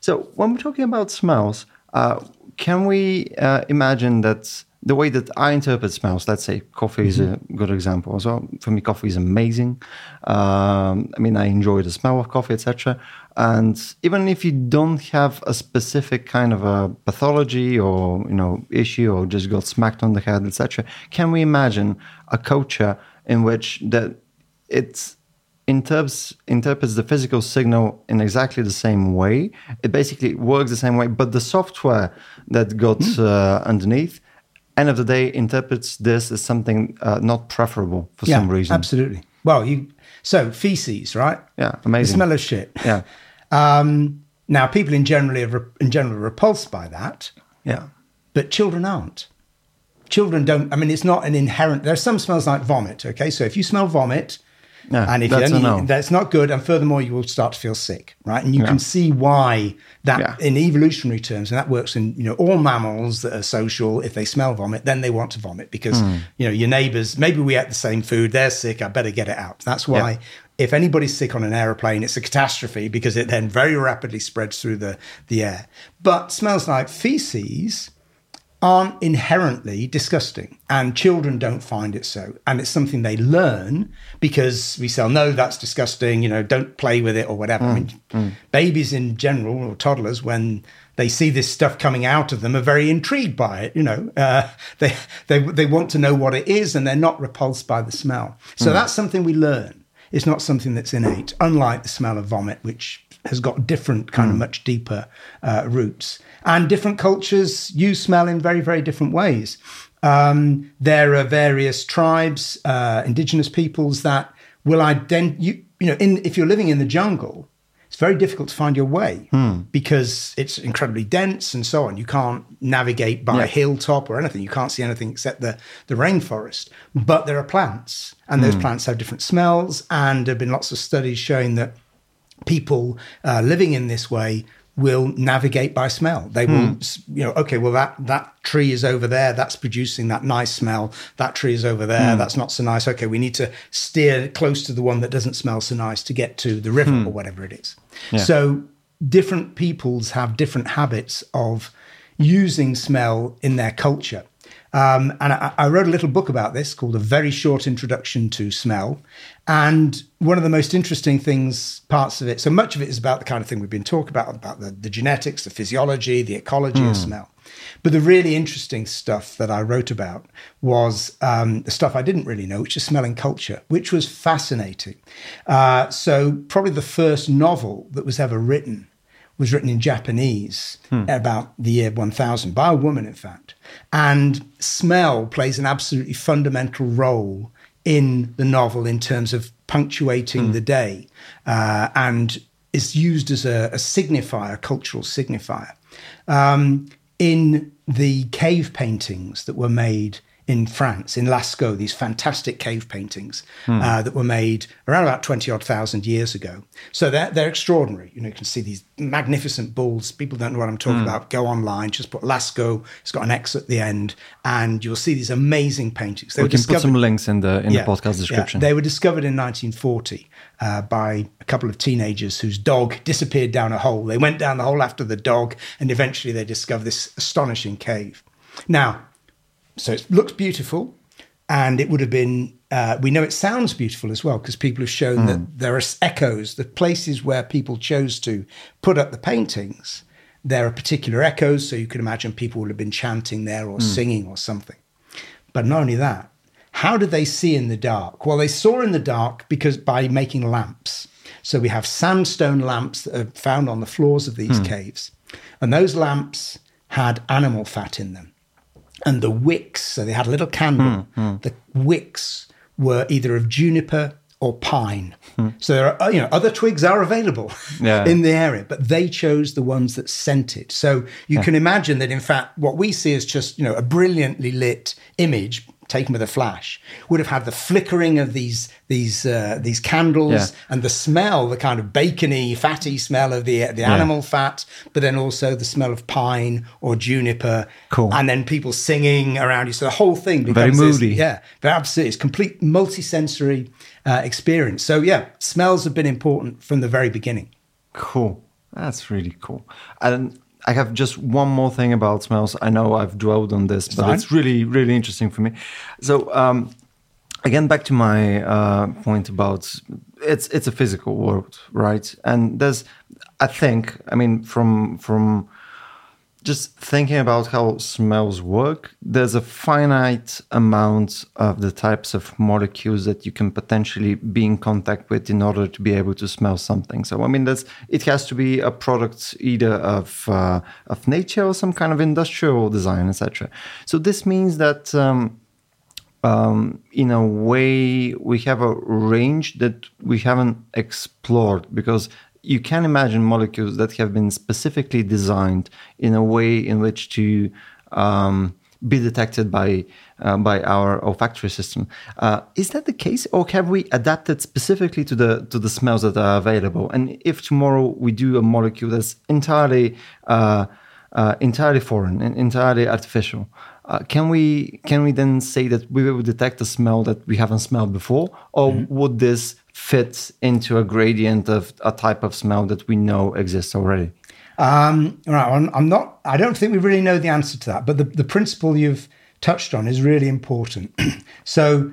So when we're talking about smells, uh, can we uh, imagine that the way that I interpret smells, let's say coffee is a good example. So for me, coffee is amazing. Um, I mean, I enjoy the smell of coffee, etc. And even if you don't have a specific kind of a pathology or you know issue or just got smacked on the head, etc., can we imagine a culture in which that it's interprets interprets the physical signal in exactly the same way. It basically works the same way, but the software that got uh, underneath, end of the day, interprets this as something uh, not preferable for some reason. absolutely. Well, you so feces, right? Yeah, amazing. The smell of shit. Yeah, Um, now, people in generally are re- in general are repulsed by that. yeah, but children aren't. Children don't. I mean, it's not an inherent. There are some smells like vomit. Okay, so if you smell vomit, Yeah, and if that's you no. that's not good, and furthermore, you will start to feel sick, right? And you Yeah. can see why that, Yeah. in evolutionary terms, and that works in you know all mammals that are social. If they smell vomit, then they want to vomit because Hmm. you know your neighbors. Maybe we ate the same food. They're sick. I better get it out. That's why. If anybody's sick on an aeroplane, it's a catastrophe because it then very rapidly spreads through the, the air. But smells like feces aren't inherently disgusting and children don't find it so. And it's something they learn because we say no that's disgusting you know don't play with it or whatever. I mean babies in general or toddlers when they see this stuff coming out of them are very intrigued by it you know. Uh, they, they they want to know what it is and they're not repulsed by the smell. So that's something we learn. It's not something that's innate unlike the smell of vomit which has got different kind of much deeper uh, roots and different cultures use smell in very very different ways um, there are various tribes uh, indigenous peoples that will ident- you, you know in, if you're living in the jungle it's very difficult to find your way because it's incredibly dense and so on. You can't navigate by Yeah. a hilltop or anything. You can't see anything except the, the rainforest. But there are plants, and those plants have different smells. And there have been lots of studies showing that people uh, living in this way will navigate by smell. They will, hmm. s- you know, okay, well that that tree is over there. That's producing that nice smell. That tree is over there. Hmm. That's not so nice. Okay, we need to steer close to the one that doesn't smell so nice to get to the river hmm. or whatever it is. So different peoples have different habits of using smell in their culture. Um, and I, I wrote a little book about this called A Very Short Introduction to Smell. And one of the most interesting things, parts of it, so much of it is about the kind of thing we've been talking about, about the, the genetics, the physiology, the ecology of smell. But the really interesting stuff that I wrote about was um, the stuff I didn't really know, which is smelling culture, which was fascinating. Uh, so, probably the first novel that was ever written was written in Japanese about the year 1000 by a woman, in fact. And smell plays an absolutely fundamental role in the novel in terms of punctuating the day uh, and is used as a, a signifier, a cultural signifier. Um, in the cave paintings that were made in France, in Lascaux, these fantastic cave paintings uh, that were made around about 20 odd thousand years ago. So they're, they're extraordinary. You know, you can see these magnificent bulls. People don't know what I'm talking about. Go online, just put Lascaux. It's got an X at the end, and you'll see these amazing paintings. They We can put some links in the in yeah, the podcast yeah. description. They were discovered in 1940 uh, by a couple of teenagers whose dog disappeared down a hole. They went down the hole after the dog, and eventually they discovered this astonishing cave. Now, so it looks beautiful, and it would have been. Uh, we know it sounds beautiful as well because people have shown that hmm. there are echoes. The places where people chose to put up the paintings, there are particular echoes. So you can imagine people would have been chanting there or hmm. singing or something. But not only that, how did they see in the dark? Well, they saw in the dark because by making lamps. So we have sandstone lamps that are found on the floors of these hmm. caves. And those lamps had animal fat in them. And the wicks, so they had a little candle, hmm, hmm. the wicks were either of juniper or pine. Hmm. So there are, you know, other twigs are available Yeah. in the area, but they chose the ones that scented. So you can imagine that, in fact, what we see is just, you know, a brilliantly lit image taken with a flash would have had the flickering of these these uh, these candles Yeah. and the smell, the kind of bacony, fatty smell of the the animal fat, but then also the smell of pine or juniper. Cool. And then people singing around you. So the whole thing Very becomes this- moody. yeah, but absolutely, it's complete multi-sensory uh, experience. So yeah, smells have been important from the very beginning. Cool. That's really cool. And I have just one more thing about smells. I know I've dwelled on this, but it's really, really interesting for me. So, um, again, back to my uh, point about it's it's a physical world, right? And there's, I think, I mean, from from just thinking about how smells work, there's a finite amount of the types of molecules that you can potentially be in contact with in order to be able to smell something. So, I mean, that's it has to be a product either of uh, of nature or some kind of industrial design, etc. So this means that. Um, um, in a way, we have a range that we haven't explored because you can imagine molecules that have been specifically designed in a way in which to um, be detected by uh, by our olfactory system. Uh, is that the case, or have we adapted specifically to the to the smells that are available? And if tomorrow we do a molecule that's entirely uh, uh, entirely foreign and entirely artificial, uh, can we can we then say that we will detect a smell that we haven't smelled before, or would this fit into a gradient of a type of smell that we know exists already? Um, right, I'm, I'm not. I don't think we really know the answer to that, but the, the principle you've touched on is really important. so,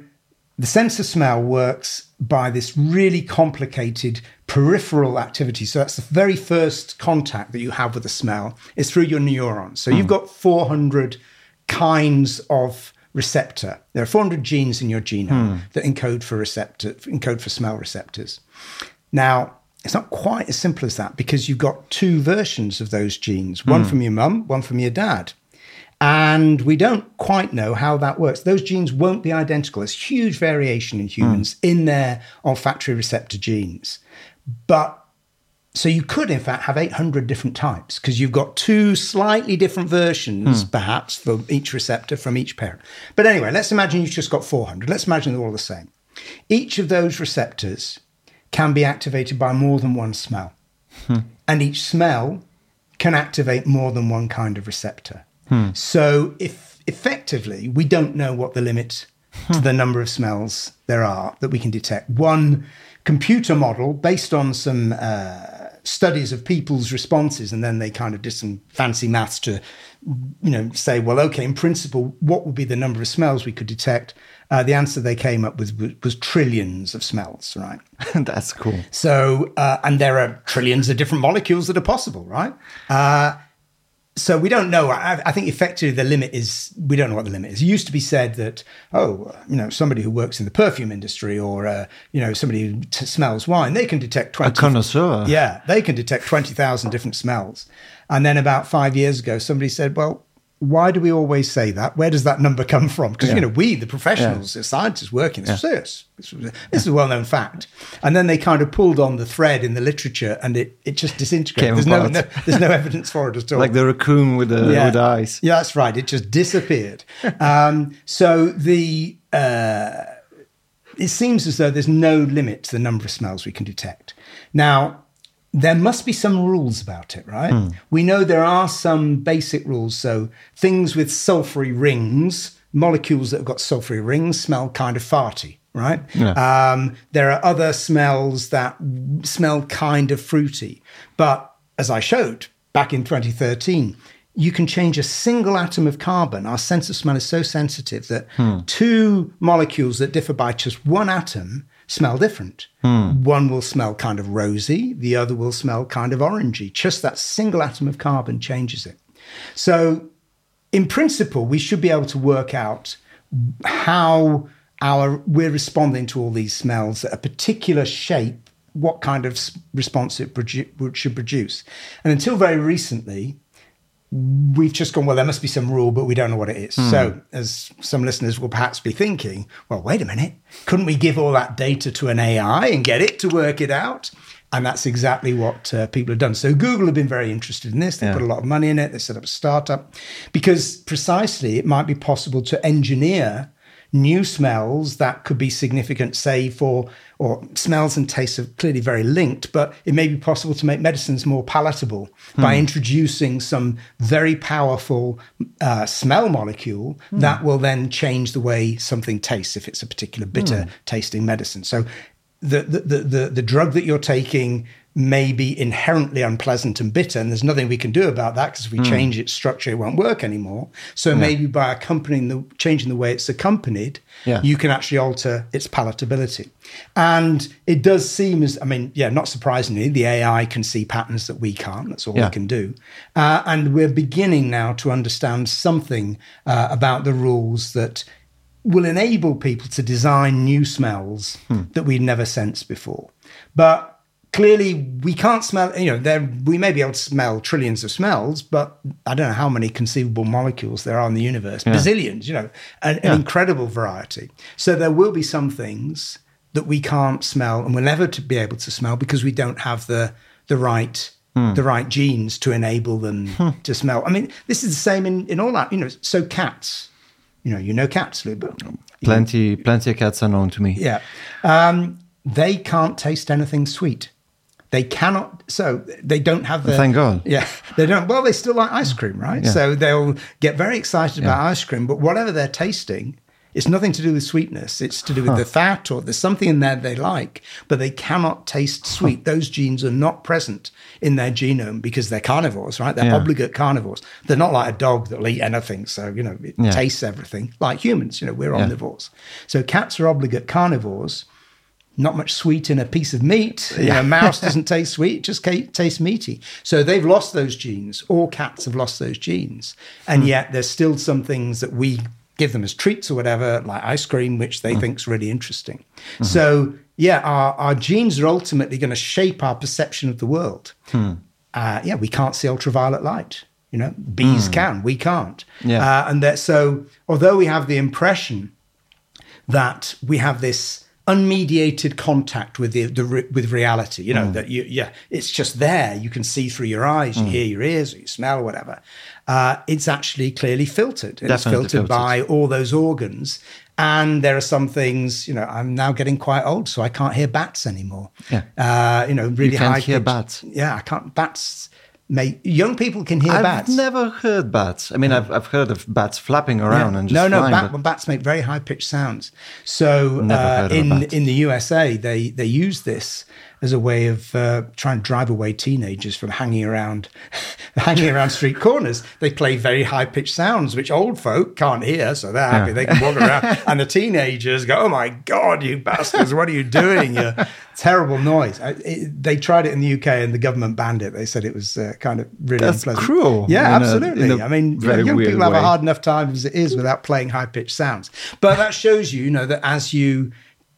the sense of smell works by this really complicated peripheral activity. So that's the very first contact that you have with the smell is through your neurons. So you've got 400 kinds of receptor. There are 400 genes in your genome hmm. that encode for receptor, encode for smell receptors. Now, it's not quite as simple as that because you've got two versions of those genes, one hmm. from your mum, one from your dad. And we don't quite know how that works. Those genes won't be identical. There's huge variation in hmm. humans in their olfactory receptor genes. But so you could, in fact, have 800 different types because you've got two slightly different versions, hmm. perhaps, for each receptor from each parent. But anyway, let's imagine you've just got 400. Let's imagine they're all the same. Each of those receptors can be activated by more than one smell. Hmm. And each smell can activate more than one kind of receptor. Hmm. So, if effectively, we don't know what the limit to the number of smells there are that we can detect. One computer model based on some uh, studies of people's responses, and then they kind of did some fancy maths to, you know, say, well, okay, in principle, what would be the number of smells we could detect? Uh, the answer they came up with was, was trillions of smells, right? That's cool. So, uh, and there are trillions of different molecules that are possible, right? Uh, so we don't know. I, I think effectively the limit is we don't know what the limit is. It used to be said that oh, you know, somebody who works in the perfume industry or uh, you know somebody who t- smells wine, they can detect twenty. A connoisseur. Yeah, they can detect twenty thousand different smells. And then about five years ago, somebody said, well, why do we always say that? Where does that number come from? Because Yeah. you know, we, the professionals, the scientists working, this, this, this, this is a well-known fact. And then they kind of pulled on the thread in the literature, and it it just disintegrated. There's no, no there's no evidence for it at all. Like the raccoon with the, with the eyes. Yeah, that's right. It just disappeared. um, so the uh, it seems as though there's no limit to the number of smells we can detect. Now, there must be some rules about it, right? We know there are some basic rules. So things with sulfury rings, molecules that have got sulfury rings, smell kind of farty. Right. Um, there are other smells that smell kind of fruity. But as I showed back in 2013, you can change a single atom of carbon. Our sense of smell is so sensitive that two molecules that differ by just one atom smell different. Hmm. One will smell kind of rosy, the other will smell kind of orangey. Just that single atom of carbon changes it. So, in principle, we should be able to work out how our we're responding to all these smells at a particular shape, what kind of response it produ- should produce. And until very recently, we've just gone, well, there must be some rule, but we don't know what it is. So, as some listeners will perhaps be thinking, well, wait a minute, couldn't we give all that data to an AI and get it to work it out? And that's exactly what uh, people have done. So, Google have been very interested in this. They Yeah. put a lot of money in it. They set up a startup because precisely it might be possible to engineer new smells that could be significant, say, for, or smells and tastes are clearly very linked, but it may be possible to make medicines more palatable by hmm. introducing some very powerful uh, smell molecule hmm. that will then change the way something tastes if it's a particular bitter hmm. tasting medicine. So the, the, the, the, the drug that you're taking may be inherently unpleasant and bitter, and there's nothing we can do about that because if we change its structure, it won't work anymore. So maybe by accompanying the changing the way it's accompanied, Yeah. you can actually alter its palatability. And it does seem as I mean, yeah, not surprisingly, the AI can see patterns that we can't. That's all Yeah. we can do. Uh, and we're beginning now to understand something uh, about the rules that will enable people to design new smells that we'd never sensed before. But clearly, we can't smell. You know, there we may be able to smell trillions of smells, but I don't know how many conceivable molecules there are in the universe. Bazillions. You know, an, an incredible variety. So there will be some things that we can't smell, and we'll never to be able to smell because we don't have the the right. The right genes to enable them to smell. I mean, this is the same in, in all that. You know, so cats, you know, you know cats, Lou, but Plenty, plenty of cats are known to me. yeah. Um, they can't taste anything sweet. They cannot. So they don't have the. Thank God. Yeah, they don't. Well, they still like ice cream, right? Yeah. So they'll get very excited about ice cream, but whatever they're tasting, it's nothing to do with sweetness. It's to do with the fat or there's something in there they like, but they cannot taste sweet. Those genes are not present in their genome because they're carnivores, right? They're Yeah. obligate carnivores. They're not like a dog that'll eat anything. So, you know, it Yeah. tastes everything like humans. You know, we're Yeah. omnivores. So cats are obligate carnivores not much sweet in a piece of meat. You know, a mouse doesn't taste sweet, just tastes meaty. So they've lost those genes. All cats have lost those genes. And hmm. yet there's still some things that we give them as treats or whatever, like ice cream, which they hmm. think's really interesting. Hmm. So yeah, our, our genes are ultimately going to shape our perception of the world. Uh, yeah, we can't see ultraviolet light. You know, bees can, we can't. Yeah. Uh, and that so although we have the impression that we have this unmediated contact with the, the with reality you know Mm. that you yeah it's just there you can see through your eyes you hear your ears you smell whatever uh, it's actually clearly filtered and it's filtered, filtered. by all those organs and there are some things you know i'm now getting quite old so i can't hear bats anymore Yeah. uh, you know really high. can't high hear pitched- bats? yeah i can't bats may young people can hear bats. I've never heard bats. I mean, I've, I've heard of bats flapping around and just no, no, flying, bat, bats make very high pitched sounds. So uh, heard of a in in the USA, they they use this as a way of uh, trying to drive away teenagers from hanging around hanging around street corners. They play very high pitched sounds, which old folk can't hear, so they're happy they can walk around. And the teenagers go, "Oh my god, you bastards! What are you doing? You terrible noise!" I, it, they tried it in the UK, and the government banned it. They said it was uh, kind of really That's unpleasant. cruel Yeah, absolutely. a I mean, you know, young people have a hard enough time as it is without playing high pitched sounds. But that shows you, you know, that as you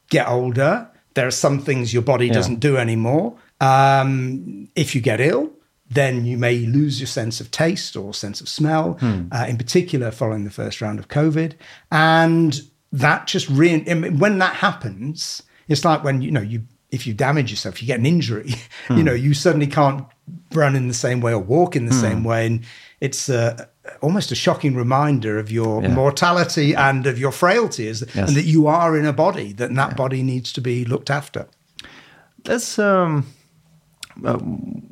get older, there are some things your body doesn't do anymore. Um, if you get ill, then you may lose your sense of taste or sense of smell, uh, in particular following the first round of COVID. And that just re- I mean, when that happens, it's like when you know you if you damage yourself, you get an injury. you know, you suddenly can't run in the same way or walk in the same way, and it's uh, almost a shocking reminder of your Yeah. mortality and of your frailty, is Yes. and that you are in a body that that body needs to be looked after. That's um, uh,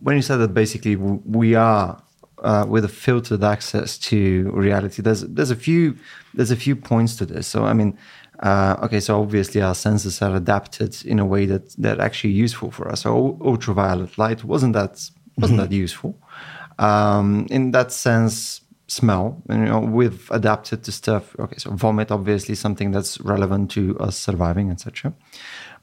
when you said that basically we are uh, with a filtered access to reality. There's there's a few there's a few points to this. So I mean, uh, okay, so obviously our senses are adapted in a way that that actually useful for us. So ultraviolet light wasn't that wasn't that useful. Um, in that sense, smell. You know, we've adapted to stuff. Okay, so vomit, obviously, something that's relevant to us surviving, etc.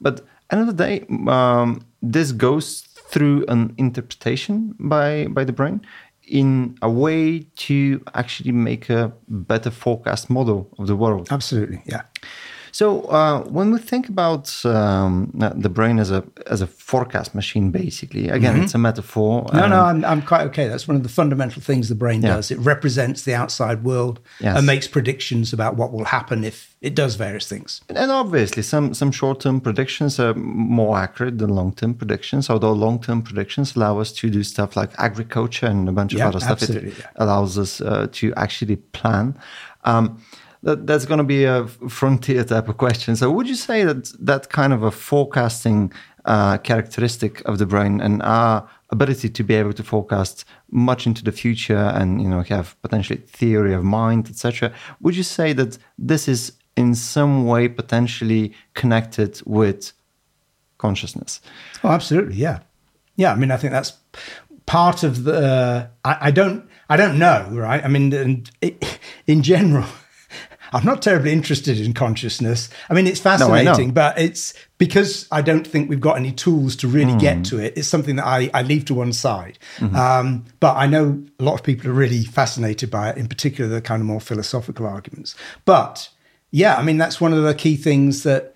But end of the day, um, this goes through an interpretation by by the brain in a way to actually make a better forecast model of the world. Absolutely, yeah. So uh, when we think about um, the brain as a as a forecast machine, basically, again, it's a metaphor. Mm-hmm. No, um, no, I'm, I'm quite okay. That's one of the fundamental things the brain Yeah. does. It represents the outside world Yes. and makes predictions about what will happen if it does various things. And obviously, some some short term predictions are more accurate than long term predictions. Although long term predictions allow us to do stuff like agriculture and a bunch Yeah, of other stuff. absolutely, It yeah. allows us uh, to actually plan. Um, that, that's going to be a frontier type of question. So, would you say that that kind of a forecasting uh, characteristic of the brain and our ability to be able to forecast much into the future and you know have potentially theory of mind, etc. Would you say that this is in some way potentially connected with consciousness? Oh, absolutely, yeah, yeah. I mean, I think that's part of the. I, I don't, I don't know, right? I mean, and it, in general, I'm not terribly interested in consciousness. I mean, it's fascinating, but it's because I don't think we've got any tools to really get to it. It's something that I, I leave to one side. Um, but I know a lot of people are really fascinated by it, in particular the kind of more philosophical arguments. But yeah, I mean, that's one of the key things that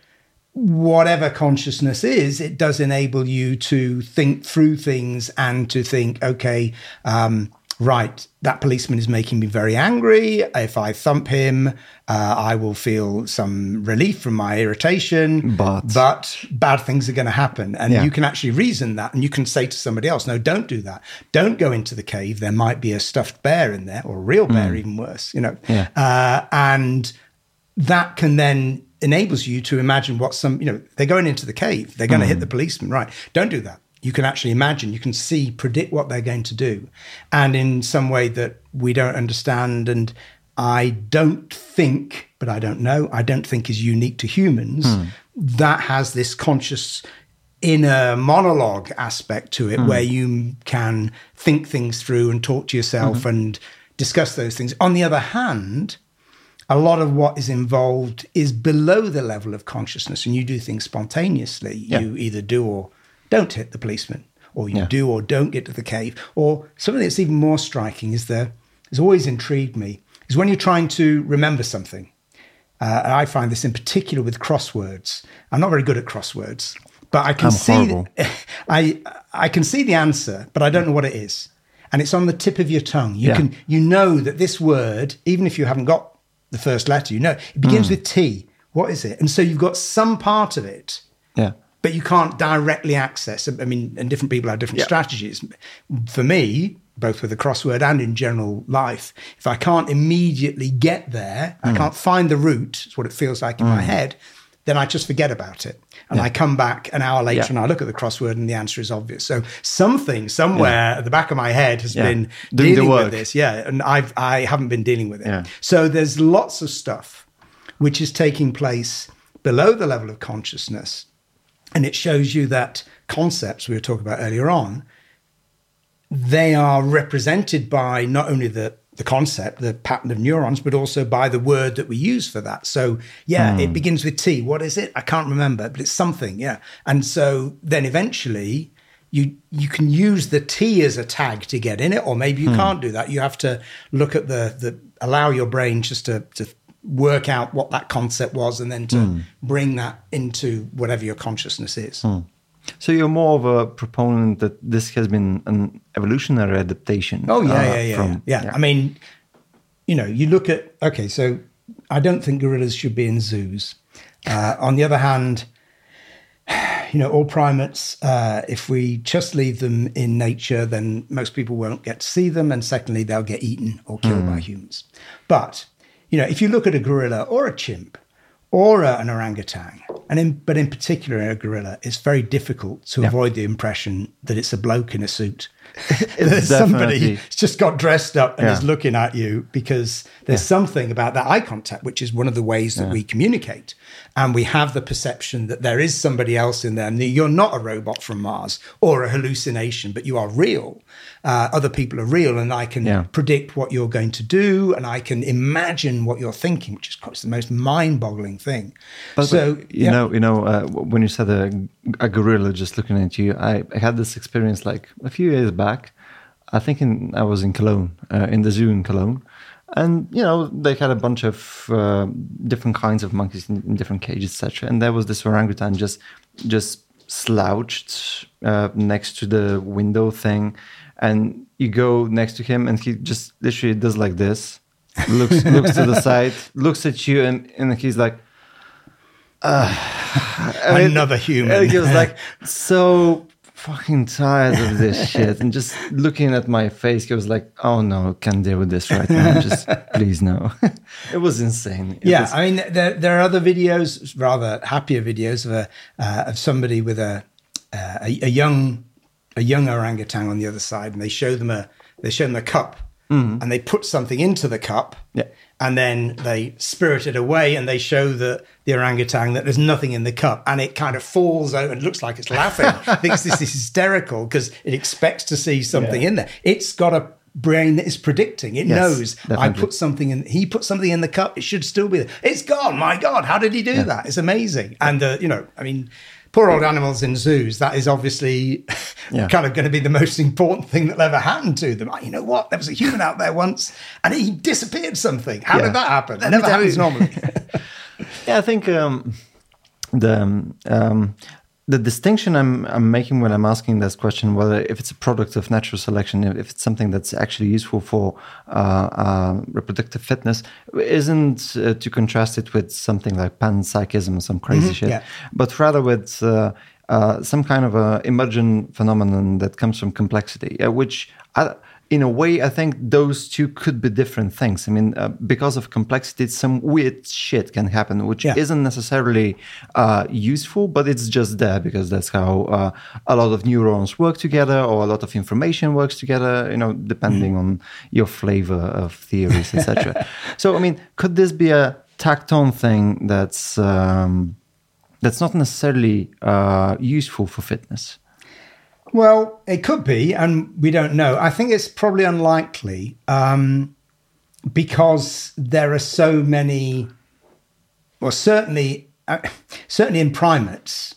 whatever consciousness is, it does enable you to think through things and to think, okay, um, right, that policeman is making me very angry. If I thump him, uh, I will feel some relief from my irritation. But- but bad things are going to happen. And Yeah. you can actually reason that and you can say to somebody else, no, don't do that. Don't go into the cave. There might be a stuffed bear in there or a real bear, even worse, you know. Yeah. Uh, and that can then enables you to imagine what some you know they're going into the cave they're going to hit the policeman right don't do that you can actually imagine you can see predict what they're going to do. And in some way that we don't understand and i don't think but i don't know i don't think is unique to humans hmm. that has this conscious inner monologue aspect to it hmm. where you can think things through and talk to yourself mm-hmm. and discuss those things. On the other hand a lot of what is involved is below the level of consciousness and you do things spontaneously. Yeah. you either do or don't hit the policeman or you Yeah. do or don't get to the cave or something that's even more striking is the has always intrigued me is when you're trying to remember something uh, and i find this in particular with crosswords i'm not very good at crosswords but i can I'm see i i can see the answer but i don't know what it is and it's on the tip of your tongue you Yeah. can you know that this word even if you haven't got the first letter you know it begins Hmm. with t what is it and so you've got some part of it Yeah. But you can't directly access. I mean, and different people have different Yeah. strategies. For me, both with the crossword and in general life, if I can't immediately get there, Hmm. I can't find the route, it's what it feels like in my head, then I just forget about it. And I come back an hour later Yeah. and I look at the crossword and the answer is obvious. So something somewhere at the back of my head has Yeah. been Doing the dealing work. with this. Yeah. And I've, I haven't been dealing with it. Yeah. So there's lots of stuff which is taking place below the level of consciousness. And it shows you that concepts we were talking about earlier on, they are represented by not only the, the concept, the pattern of neurons, but also by the word that we use for that. So, yeah, it hmm. begins with T. What is it? I can't remember, but it's something. Yeah. And so then eventually you you can use the T as a tag to get in it, or maybe you hmm. can't do that. You have to look at the the allow your brain just to to work out what that concept was and then to bring that into whatever your consciousness is. So you're more of a proponent that this has been an evolutionary adaptation. Oh yeah, uh, yeah, yeah, from- yeah. I mean, you know, you look at okay, so I don't think gorillas should be in zoos. Uh, on the other hand, you know, all primates, uh, if we just leave them in nature, then most people won't get to see them, and secondly, they'll get eaten or killed by humans. But you know, if you look at a gorilla or a chimp or a, an orangutan, and in, but in particular a gorilla, it's very difficult to avoid the impression that it's a bloke in a suit. There's somebody who's just got dressed up and Yeah. is looking at you because there's something about that eye contact, which is one of the ways that we communicate. And we have the perception that there is somebody else in there, and you're not a robot from Mars or a hallucination, but you are real. Uh, other people are real, and I can Yeah. predict what you're going to do, and I can imagine what you're thinking, which is the most mind-boggling thing. But, so but, you yeah. know, you know, uh, when you said a, a gorilla just looking at you, I, I had this experience like a few years back. I think in, I was in Cologne, uh, in the zoo in Cologne, and you know they had a bunch of uh, different kinds of monkeys in, in different cages, etc. And there was this orangutan just just slouched uh, next to the window thing, and you go next to him, and he just literally does like this, looks looks to the side, looks at you, and and he's like. It- Another human. And he was like so fucking tired of this shit. And just looking at my face, he was like, oh no, can't deal with this right now. Just please no. it was insane. It yeah, was- I mean, there, there are other videos, rather happier videos of a uh, of somebody with a, uh, a a young a young orangutan on the other side, and they show them a they show them a cup, and they put something into the cup, Yeah. and then they spirit it away, and they show the the orangutan that there's nothing in the cup, and it kind of falls out and looks like it's laughing, thinks this is hysterical because it expects to see something in there. It's got a brain that is predicting. It Yes, knows I put something in. He put something in the cup. It should still be there. It's gone. My God, how did he do that? It's amazing. And uh, you know, I mean, poor old animals in zoos. That is obviously Yeah. kind of going to be the most important thing that'll ever happen to them. You know what? There was a human out there once, and he disappeared something. How Yeah. did that happen? That never happens normally. Yeah, I think um, the um, the distinction I'm I'm making when I'm asking this question, whether if it's a product of natural selection, if it's something that's actually useful for uh, uh, reproductive fitness, isn't uh, to contrast it with something like panpsychism or some crazy shit, yeah. but rather with uh, uh, some kind of a emergent phenomenon that comes from complexity, uh, which. I, in a way, I think those two could be different things. I mean, uh, because of complexity, some weird shit can happen, which Yeah. isn't necessarily uh, useful, but it's just there because that's how uh, a lot of neurons work together, or a lot of information works together. You know, depending on your flavor of theories, etc. so, I mean, could this be a tacked-on thing that's um, that's not necessarily uh, useful for fitness? Well, it could be, and we don't know. I think it's probably unlikely um, because there are so many. Well, certainly, uh, certainly in primates,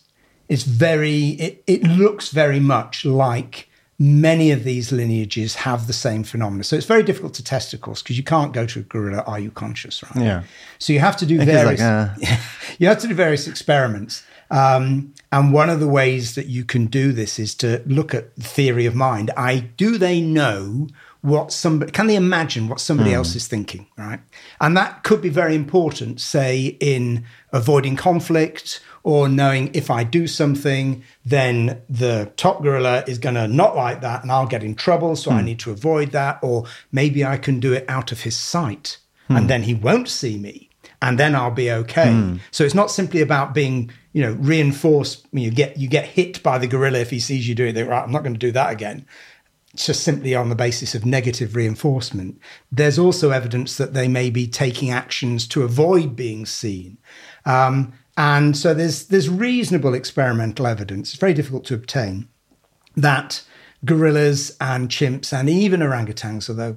it's very. It, it looks very much like many of these lineages have the same phenomena. So it's very difficult to test, of course, because you can't go to a gorilla. Are you conscious? Right. Yeah. So you have to do various. like, uh, you have to do various experiments. Um, and one of the ways that you can do this is to look at the theory of mind. I do they know what somebody can they imagine what somebody hmm. else is thinking, right? And that could be very important, say in avoiding conflict or knowing if I do something, then the top gorilla is going to not like that and I'll get in trouble. So I hmm. need to avoid that. Or maybe I can do it out of his sight hmm. and then he won't see me and then I'll be okay. So it's not simply about being, you know, reinforced. You get you get hit by the gorilla if he sees you doing it. Right, I'm not going to do that again. It's just simply on the basis of negative reinforcement. There's also evidence that they may be taking actions to avoid being seen. Um, and so there's there's reasonable experimental evidence. It's very difficult to obtain that gorillas and chimps and even orangutans, although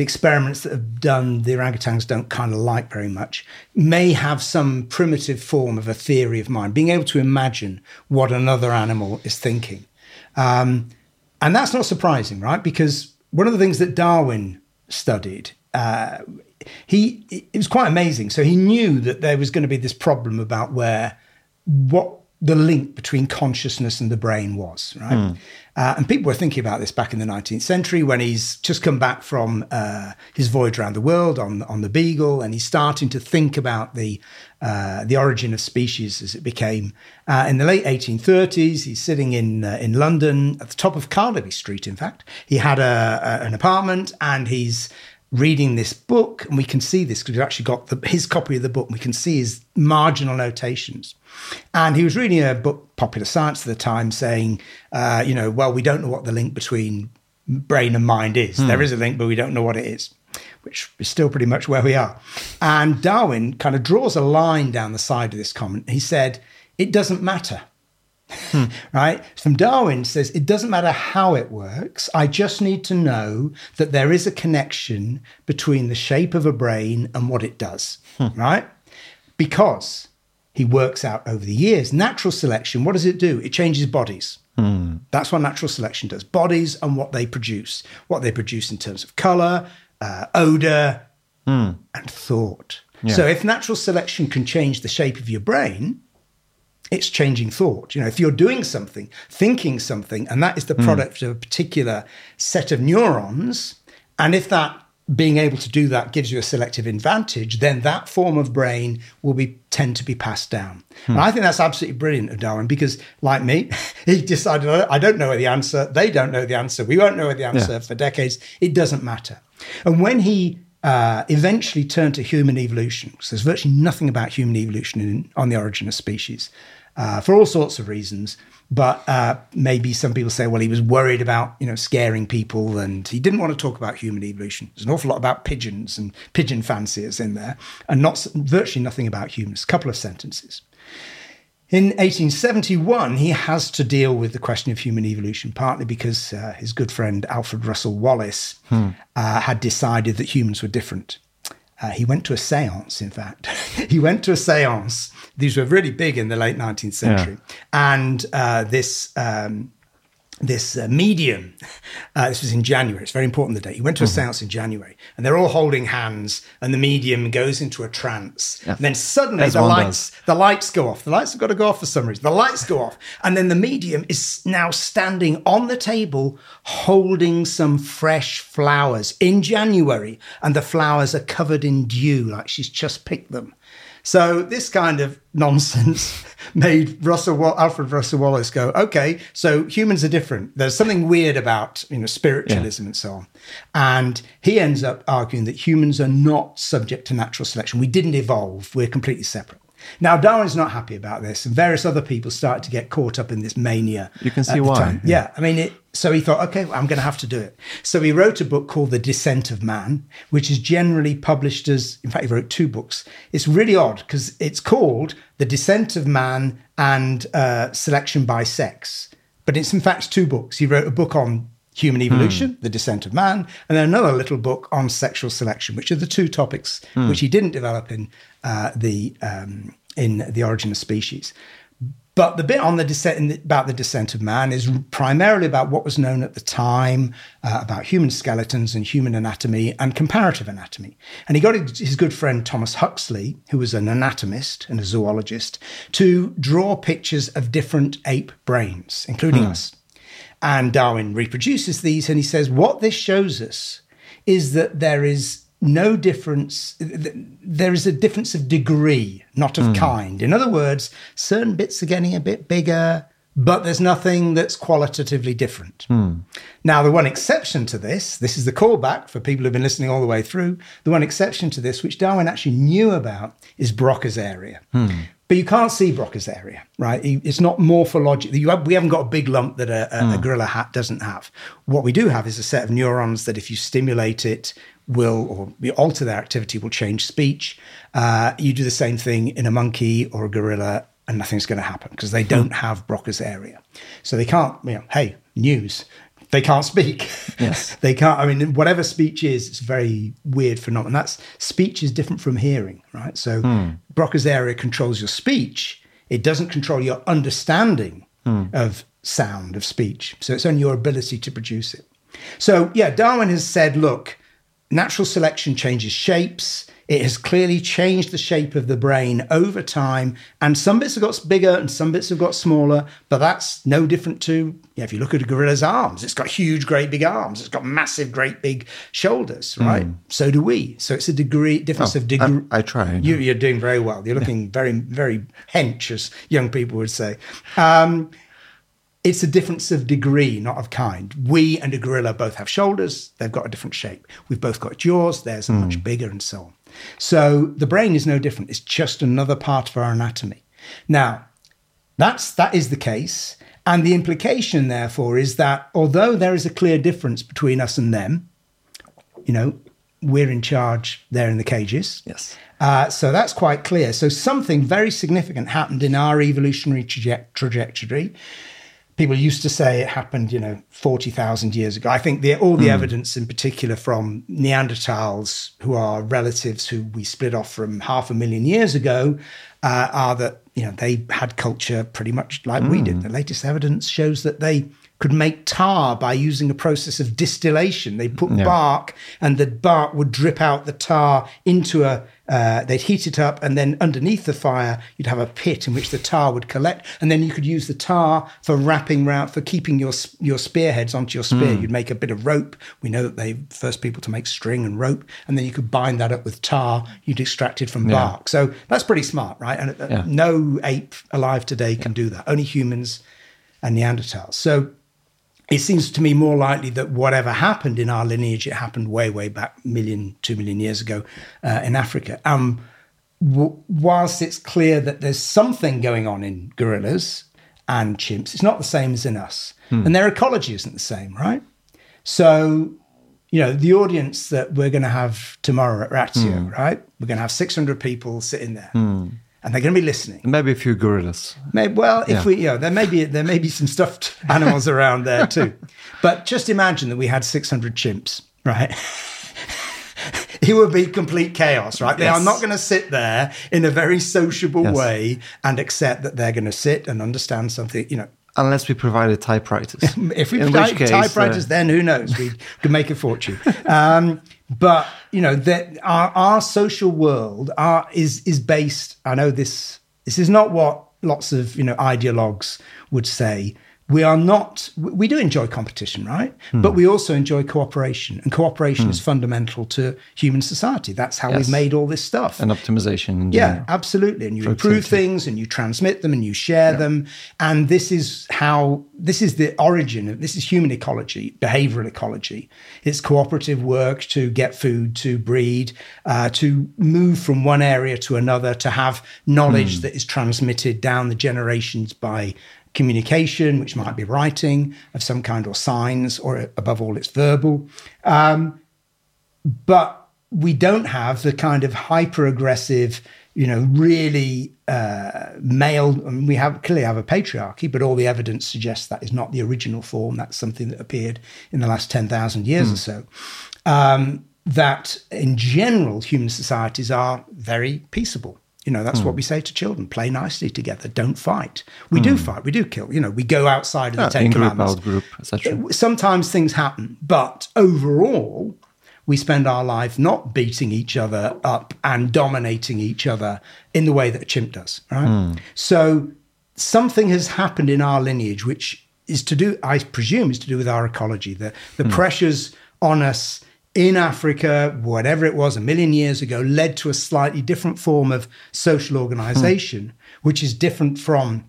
the experiments that have done the orangutans don't kind of like very much, may have some primitive form of a theory of mind, being able to imagine what another animal is thinking. Um, and that's not surprising, right? Because one of the things that Darwin studied, uh, he it was quite amazing. So he knew that there was going to be this problem about where what the link between consciousness and the brain was, right? Mm. Uh, and people were thinking about this back in the 19th century when he's just come back from uh, his voyage around the world on, on the Beagle, and he's starting to think about the uh, the origin of species as it became. Uh, in the late 1830s, he's sitting in uh, in London at the top of Carnaby Street. In fact, he had a, a, an apartment, and he's reading this book, and we can see this because we've actually got the, his copy of the book. And we can see his marginal notations. And he was reading a book, Popular Science at the time, saying, uh, you know, well, we don't know what the link between brain and mind is. Hmm. There is a link, but we don't know what it is, which is still pretty much where we are. And Darwin kind of draws a line down the side of this comment. He said, it doesn't matter. Hmm. right? From Darwin says it doesn't matter how it works. I just need to know that there is a connection between the shape of a brain and what it does, hmm. right? Because he works out over the years. Natural selection, what does it do? It changes bodies. Hmm. That's what natural selection does bodies and what they produce, what they produce in terms of color, uh, odor, and thought. Yeah. So if natural selection can change the shape of your brain, it's changing thought. You know, if you're doing something, thinking something, and that is the hmm. product mm. of a particular set of neurons, and if that being able to do that gives you a selective advantage, then that form of brain will be tend to be passed down. Hmm. And I think that's absolutely brilliant of Darwin because, like me, he decided I don't know the answer. They don't know the answer. We won't know the answer yeah. for decades. It doesn't matter. And when he uh, eventually turned to human evolution, because there's virtually nothing about human evolution in, on the origin of species uh, for all sorts of reasons. But uh, maybe some people say, well, he was worried about you know scaring people, and he didn't want to talk about human evolution. There's an awful lot about pigeons and pigeon fanciers in there, and not virtually nothing about humans. A couple of sentences. In 1871, he has to deal with the question of human evolution, partly because uh, his good friend Alfred Russel Wallace hmm. uh, had decided that humans were different. Uh, he went to a seance, in fact. he went to a seance. These were really big in the late 19th century. Yeah. And uh, this um, this uh, medium. Uh, this was in January. It's very important the date. He went to a mm-hmm. seance in January, and they're all holding hands, and the medium goes into a trance. Yeah. And then suddenly As the lights does. the lights go off. The lights have got to go off for some reason. The lights go off, and then the medium is now standing on the table, holding some fresh flowers in January, and the flowers are covered in dew, like she's just picked them. So this kind of nonsense made Russell Alfred Russel Wallace go, okay, so humans are different. There's something weird about you know spiritualism yeah. and so on. And he ends up arguing that humans are not subject to natural selection. We didn't evolve. We're completely separate. Now, Darwin's not happy about this, and various other people started to get caught up in this mania. You can see why. Yeah. yeah. I mean, it, so he thought, okay, well, I'm going to have to do it. So he wrote a book called The Descent of Man, which is generally published as, in fact, he wrote two books. It's really odd because it's called The Descent of Man and uh, Selection by Sex, but it's in fact two books. He wrote a book on human evolution, mm. the descent of man, and then another little book on sexual selection, which are the two topics mm. which he didn't develop in uh, the um, in the origin of species. But the bit on the descent about the descent of man is primarily about what was known at the time uh, about human skeletons and human anatomy and comparative anatomy. And he got his good friend Thomas Huxley, who was an anatomist and a zoologist, to draw pictures of different ape brains, including hmm. us. And Darwin reproduces these and he says, what this shows us is that there is no difference. There is a difference of degree, not of mm. kind. In other words, certain bits are getting a bit bigger, but there's nothing that's qualitatively different. Mm. Now, the one exception to this, this is the callback for people who've been listening all the way through. The one exception to this, which Darwin actually knew about, is Broca's area. Mm. But you can't see Broca's area, right? It's not morphological. Have, we haven't got a big lump that a, a, mm. a, hmm. gorilla hat doesn't have. What we do have is a set of neurons that, if you stimulate it, will or alter their activity, will change speech. Uh, you do the same thing in a monkey or a gorilla, and nothing's going to happen because they hmm. don't have Broca's area. So they can't. You know, hey, news they can't speak. Yes. they can't. I mean, whatever speech is, it's a very weird phenomenon. That's speech is different from hearing, right? So hmm. Broca's area controls your speech. It doesn't control your understanding hmm. of sound, of speech. So it's only your ability to produce it. So yeah, Darwin has said, look, natural selection changes shapes. It has clearly changed the shape of the brain over time. And some bits have got bigger and some bits have got smaller. But that's no different to, you know, if you look at a gorilla's arms, it's got huge, great big arms. It's got massive, great big shoulders, right? Mm. So do we. So it's a degree, difference oh, of degree. I, I try. You, are doing very well. You're looking very, very hench, as young people would say. Um, it's a difference of degree, not of kind. We and a gorilla both have shoulders, they've got a different shape. We've both got jaws, theirs are mm. much bigger, and so on. So the brain is no different. It's just another part of our anatomy. Now, that's that is the case. And the implication, therefore, is that although there is a clear difference between us and them, you know, we're in charge, they're in the cages. Yes. Uh, so that's quite clear. So something very significant happened in our evolutionary traje- trajectory people used to say it happened, you know, 40,000 years ago. I think the, all the mm. evidence, in particular from Neanderthals, who are relatives who we split off from half a million years ago, uh, are that, you know, they had culture pretty much like mm. we did. Hmm. The latest evidence shows that they could make tar by using a process of distillation. They put yeah. bark, and the bark would drip out the tar into a. Uh, they'd heat it up, and then underneath the fire, you'd have a pit in which the tar would collect, and then you could use the tar for wrapping round for keeping your your spearheads onto your spear. Mm. You'd make a bit of rope. We know that they first people to make string and rope, and then you could bind that up with tar. You'd extracted from yeah. bark. So that's pretty smart, right? And uh, yeah. no ape alive today can do that. Only humans and Neanderthals. So it seems to me more likely that whatever happened in our lineage, it happened way, way back, million, two million years ago uh, in Africa. Um, w- whilst it's clear that there's something going on in gorillas and chimps, it's not the same as in us. Hmm. And their ecology isn't the same, right? So, you know, the audience that we're going to have tomorrow at Ratio, hmm. right? We're going to have 600 people sitting there. Hmm and they're going to be listening. Maybe a few gorillas. Maybe, well, if yeah. we, know, there may be there may be some stuffed animals around there too. But just imagine that we had 600 chimps, right? it would be complete chaos, right? Yes. They are not going to sit there in a very sociable yes. way and accept that they're going to sit and understand something, you know. Unless we provided typewriters. if we provided typewriters, uh... then who knows? We could make a fortune. Um, but you know that our, our social world are, is is based. I know this. This is not what lots of you know ideologues would say we are not we do enjoy competition right mm. but we also enjoy cooperation and cooperation mm. is fundamental to human society that's how yes. we've made all this stuff and optimization yeah absolutely and you improve things and you transmit them and you share yeah. them and this is how this is the origin of this is human ecology behavioral ecology it's cooperative work to get food to breed uh, to move from one area to another to have knowledge mm. that is transmitted down the generations by communication, which might be writing of some kind or signs, or above all, it's verbal. Um, but we don't have the kind of hyper aggressive, you know, really uh, male. I mean, we have clearly have a patriarchy, but all the evidence suggests that is not the original form. That's something that appeared in the last 10,000 years mm. or so. Um, that in general, human societies are very peaceable. You know, that's mm. what hmm. we say to children: play nicely together, don't fight. We mm. do hmm. fight, we do kill. You know, we go outside of the Ten Commandments. Out group, etc. Sometimes things happen, but overall, we spend our life not beating each other up and dominating each other in the way that a chimp does. Right. Mm. So something has happened in our lineage, which is to do, I presume, is to do with our ecology. The the hmm. pressures on us in Africa, whatever it was, a million years ago, led to a slightly different form of social organization, hmm. which is different from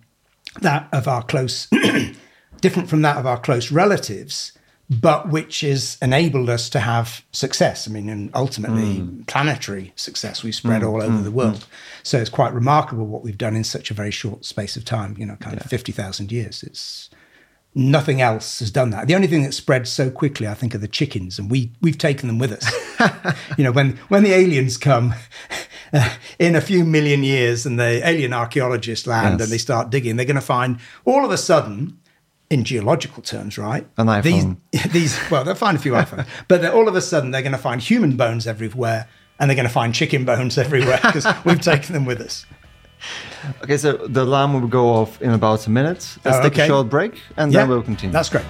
that of our close, different from that of our close relatives, but which has enabled us to have success. I mean, and ultimately mm. planetary success. We've spread mm. all over mm. the world. So it's quite remarkable what we've done in such a very short space of time, you know, kind yeah. of 50,000 years. It's nothing else has done that. The only thing that spread so quickly, I think, are the chickens, and we we've taken them with us. you know, when when the aliens come uh, in a few million years, and the alien archaeologists land yes. and they start digging, they're going to find all of a sudden. In geological terms, right? An iPhone. These, these well, they'll find a few iPhones, but all of a sudden they're going to find human bones everywhere, and they're going to find chicken bones everywhere because we've taken them with us. Okay, so the alarm will go off in about a minute. Let's oh, take a short break and yeah, then we'll continue. That's great.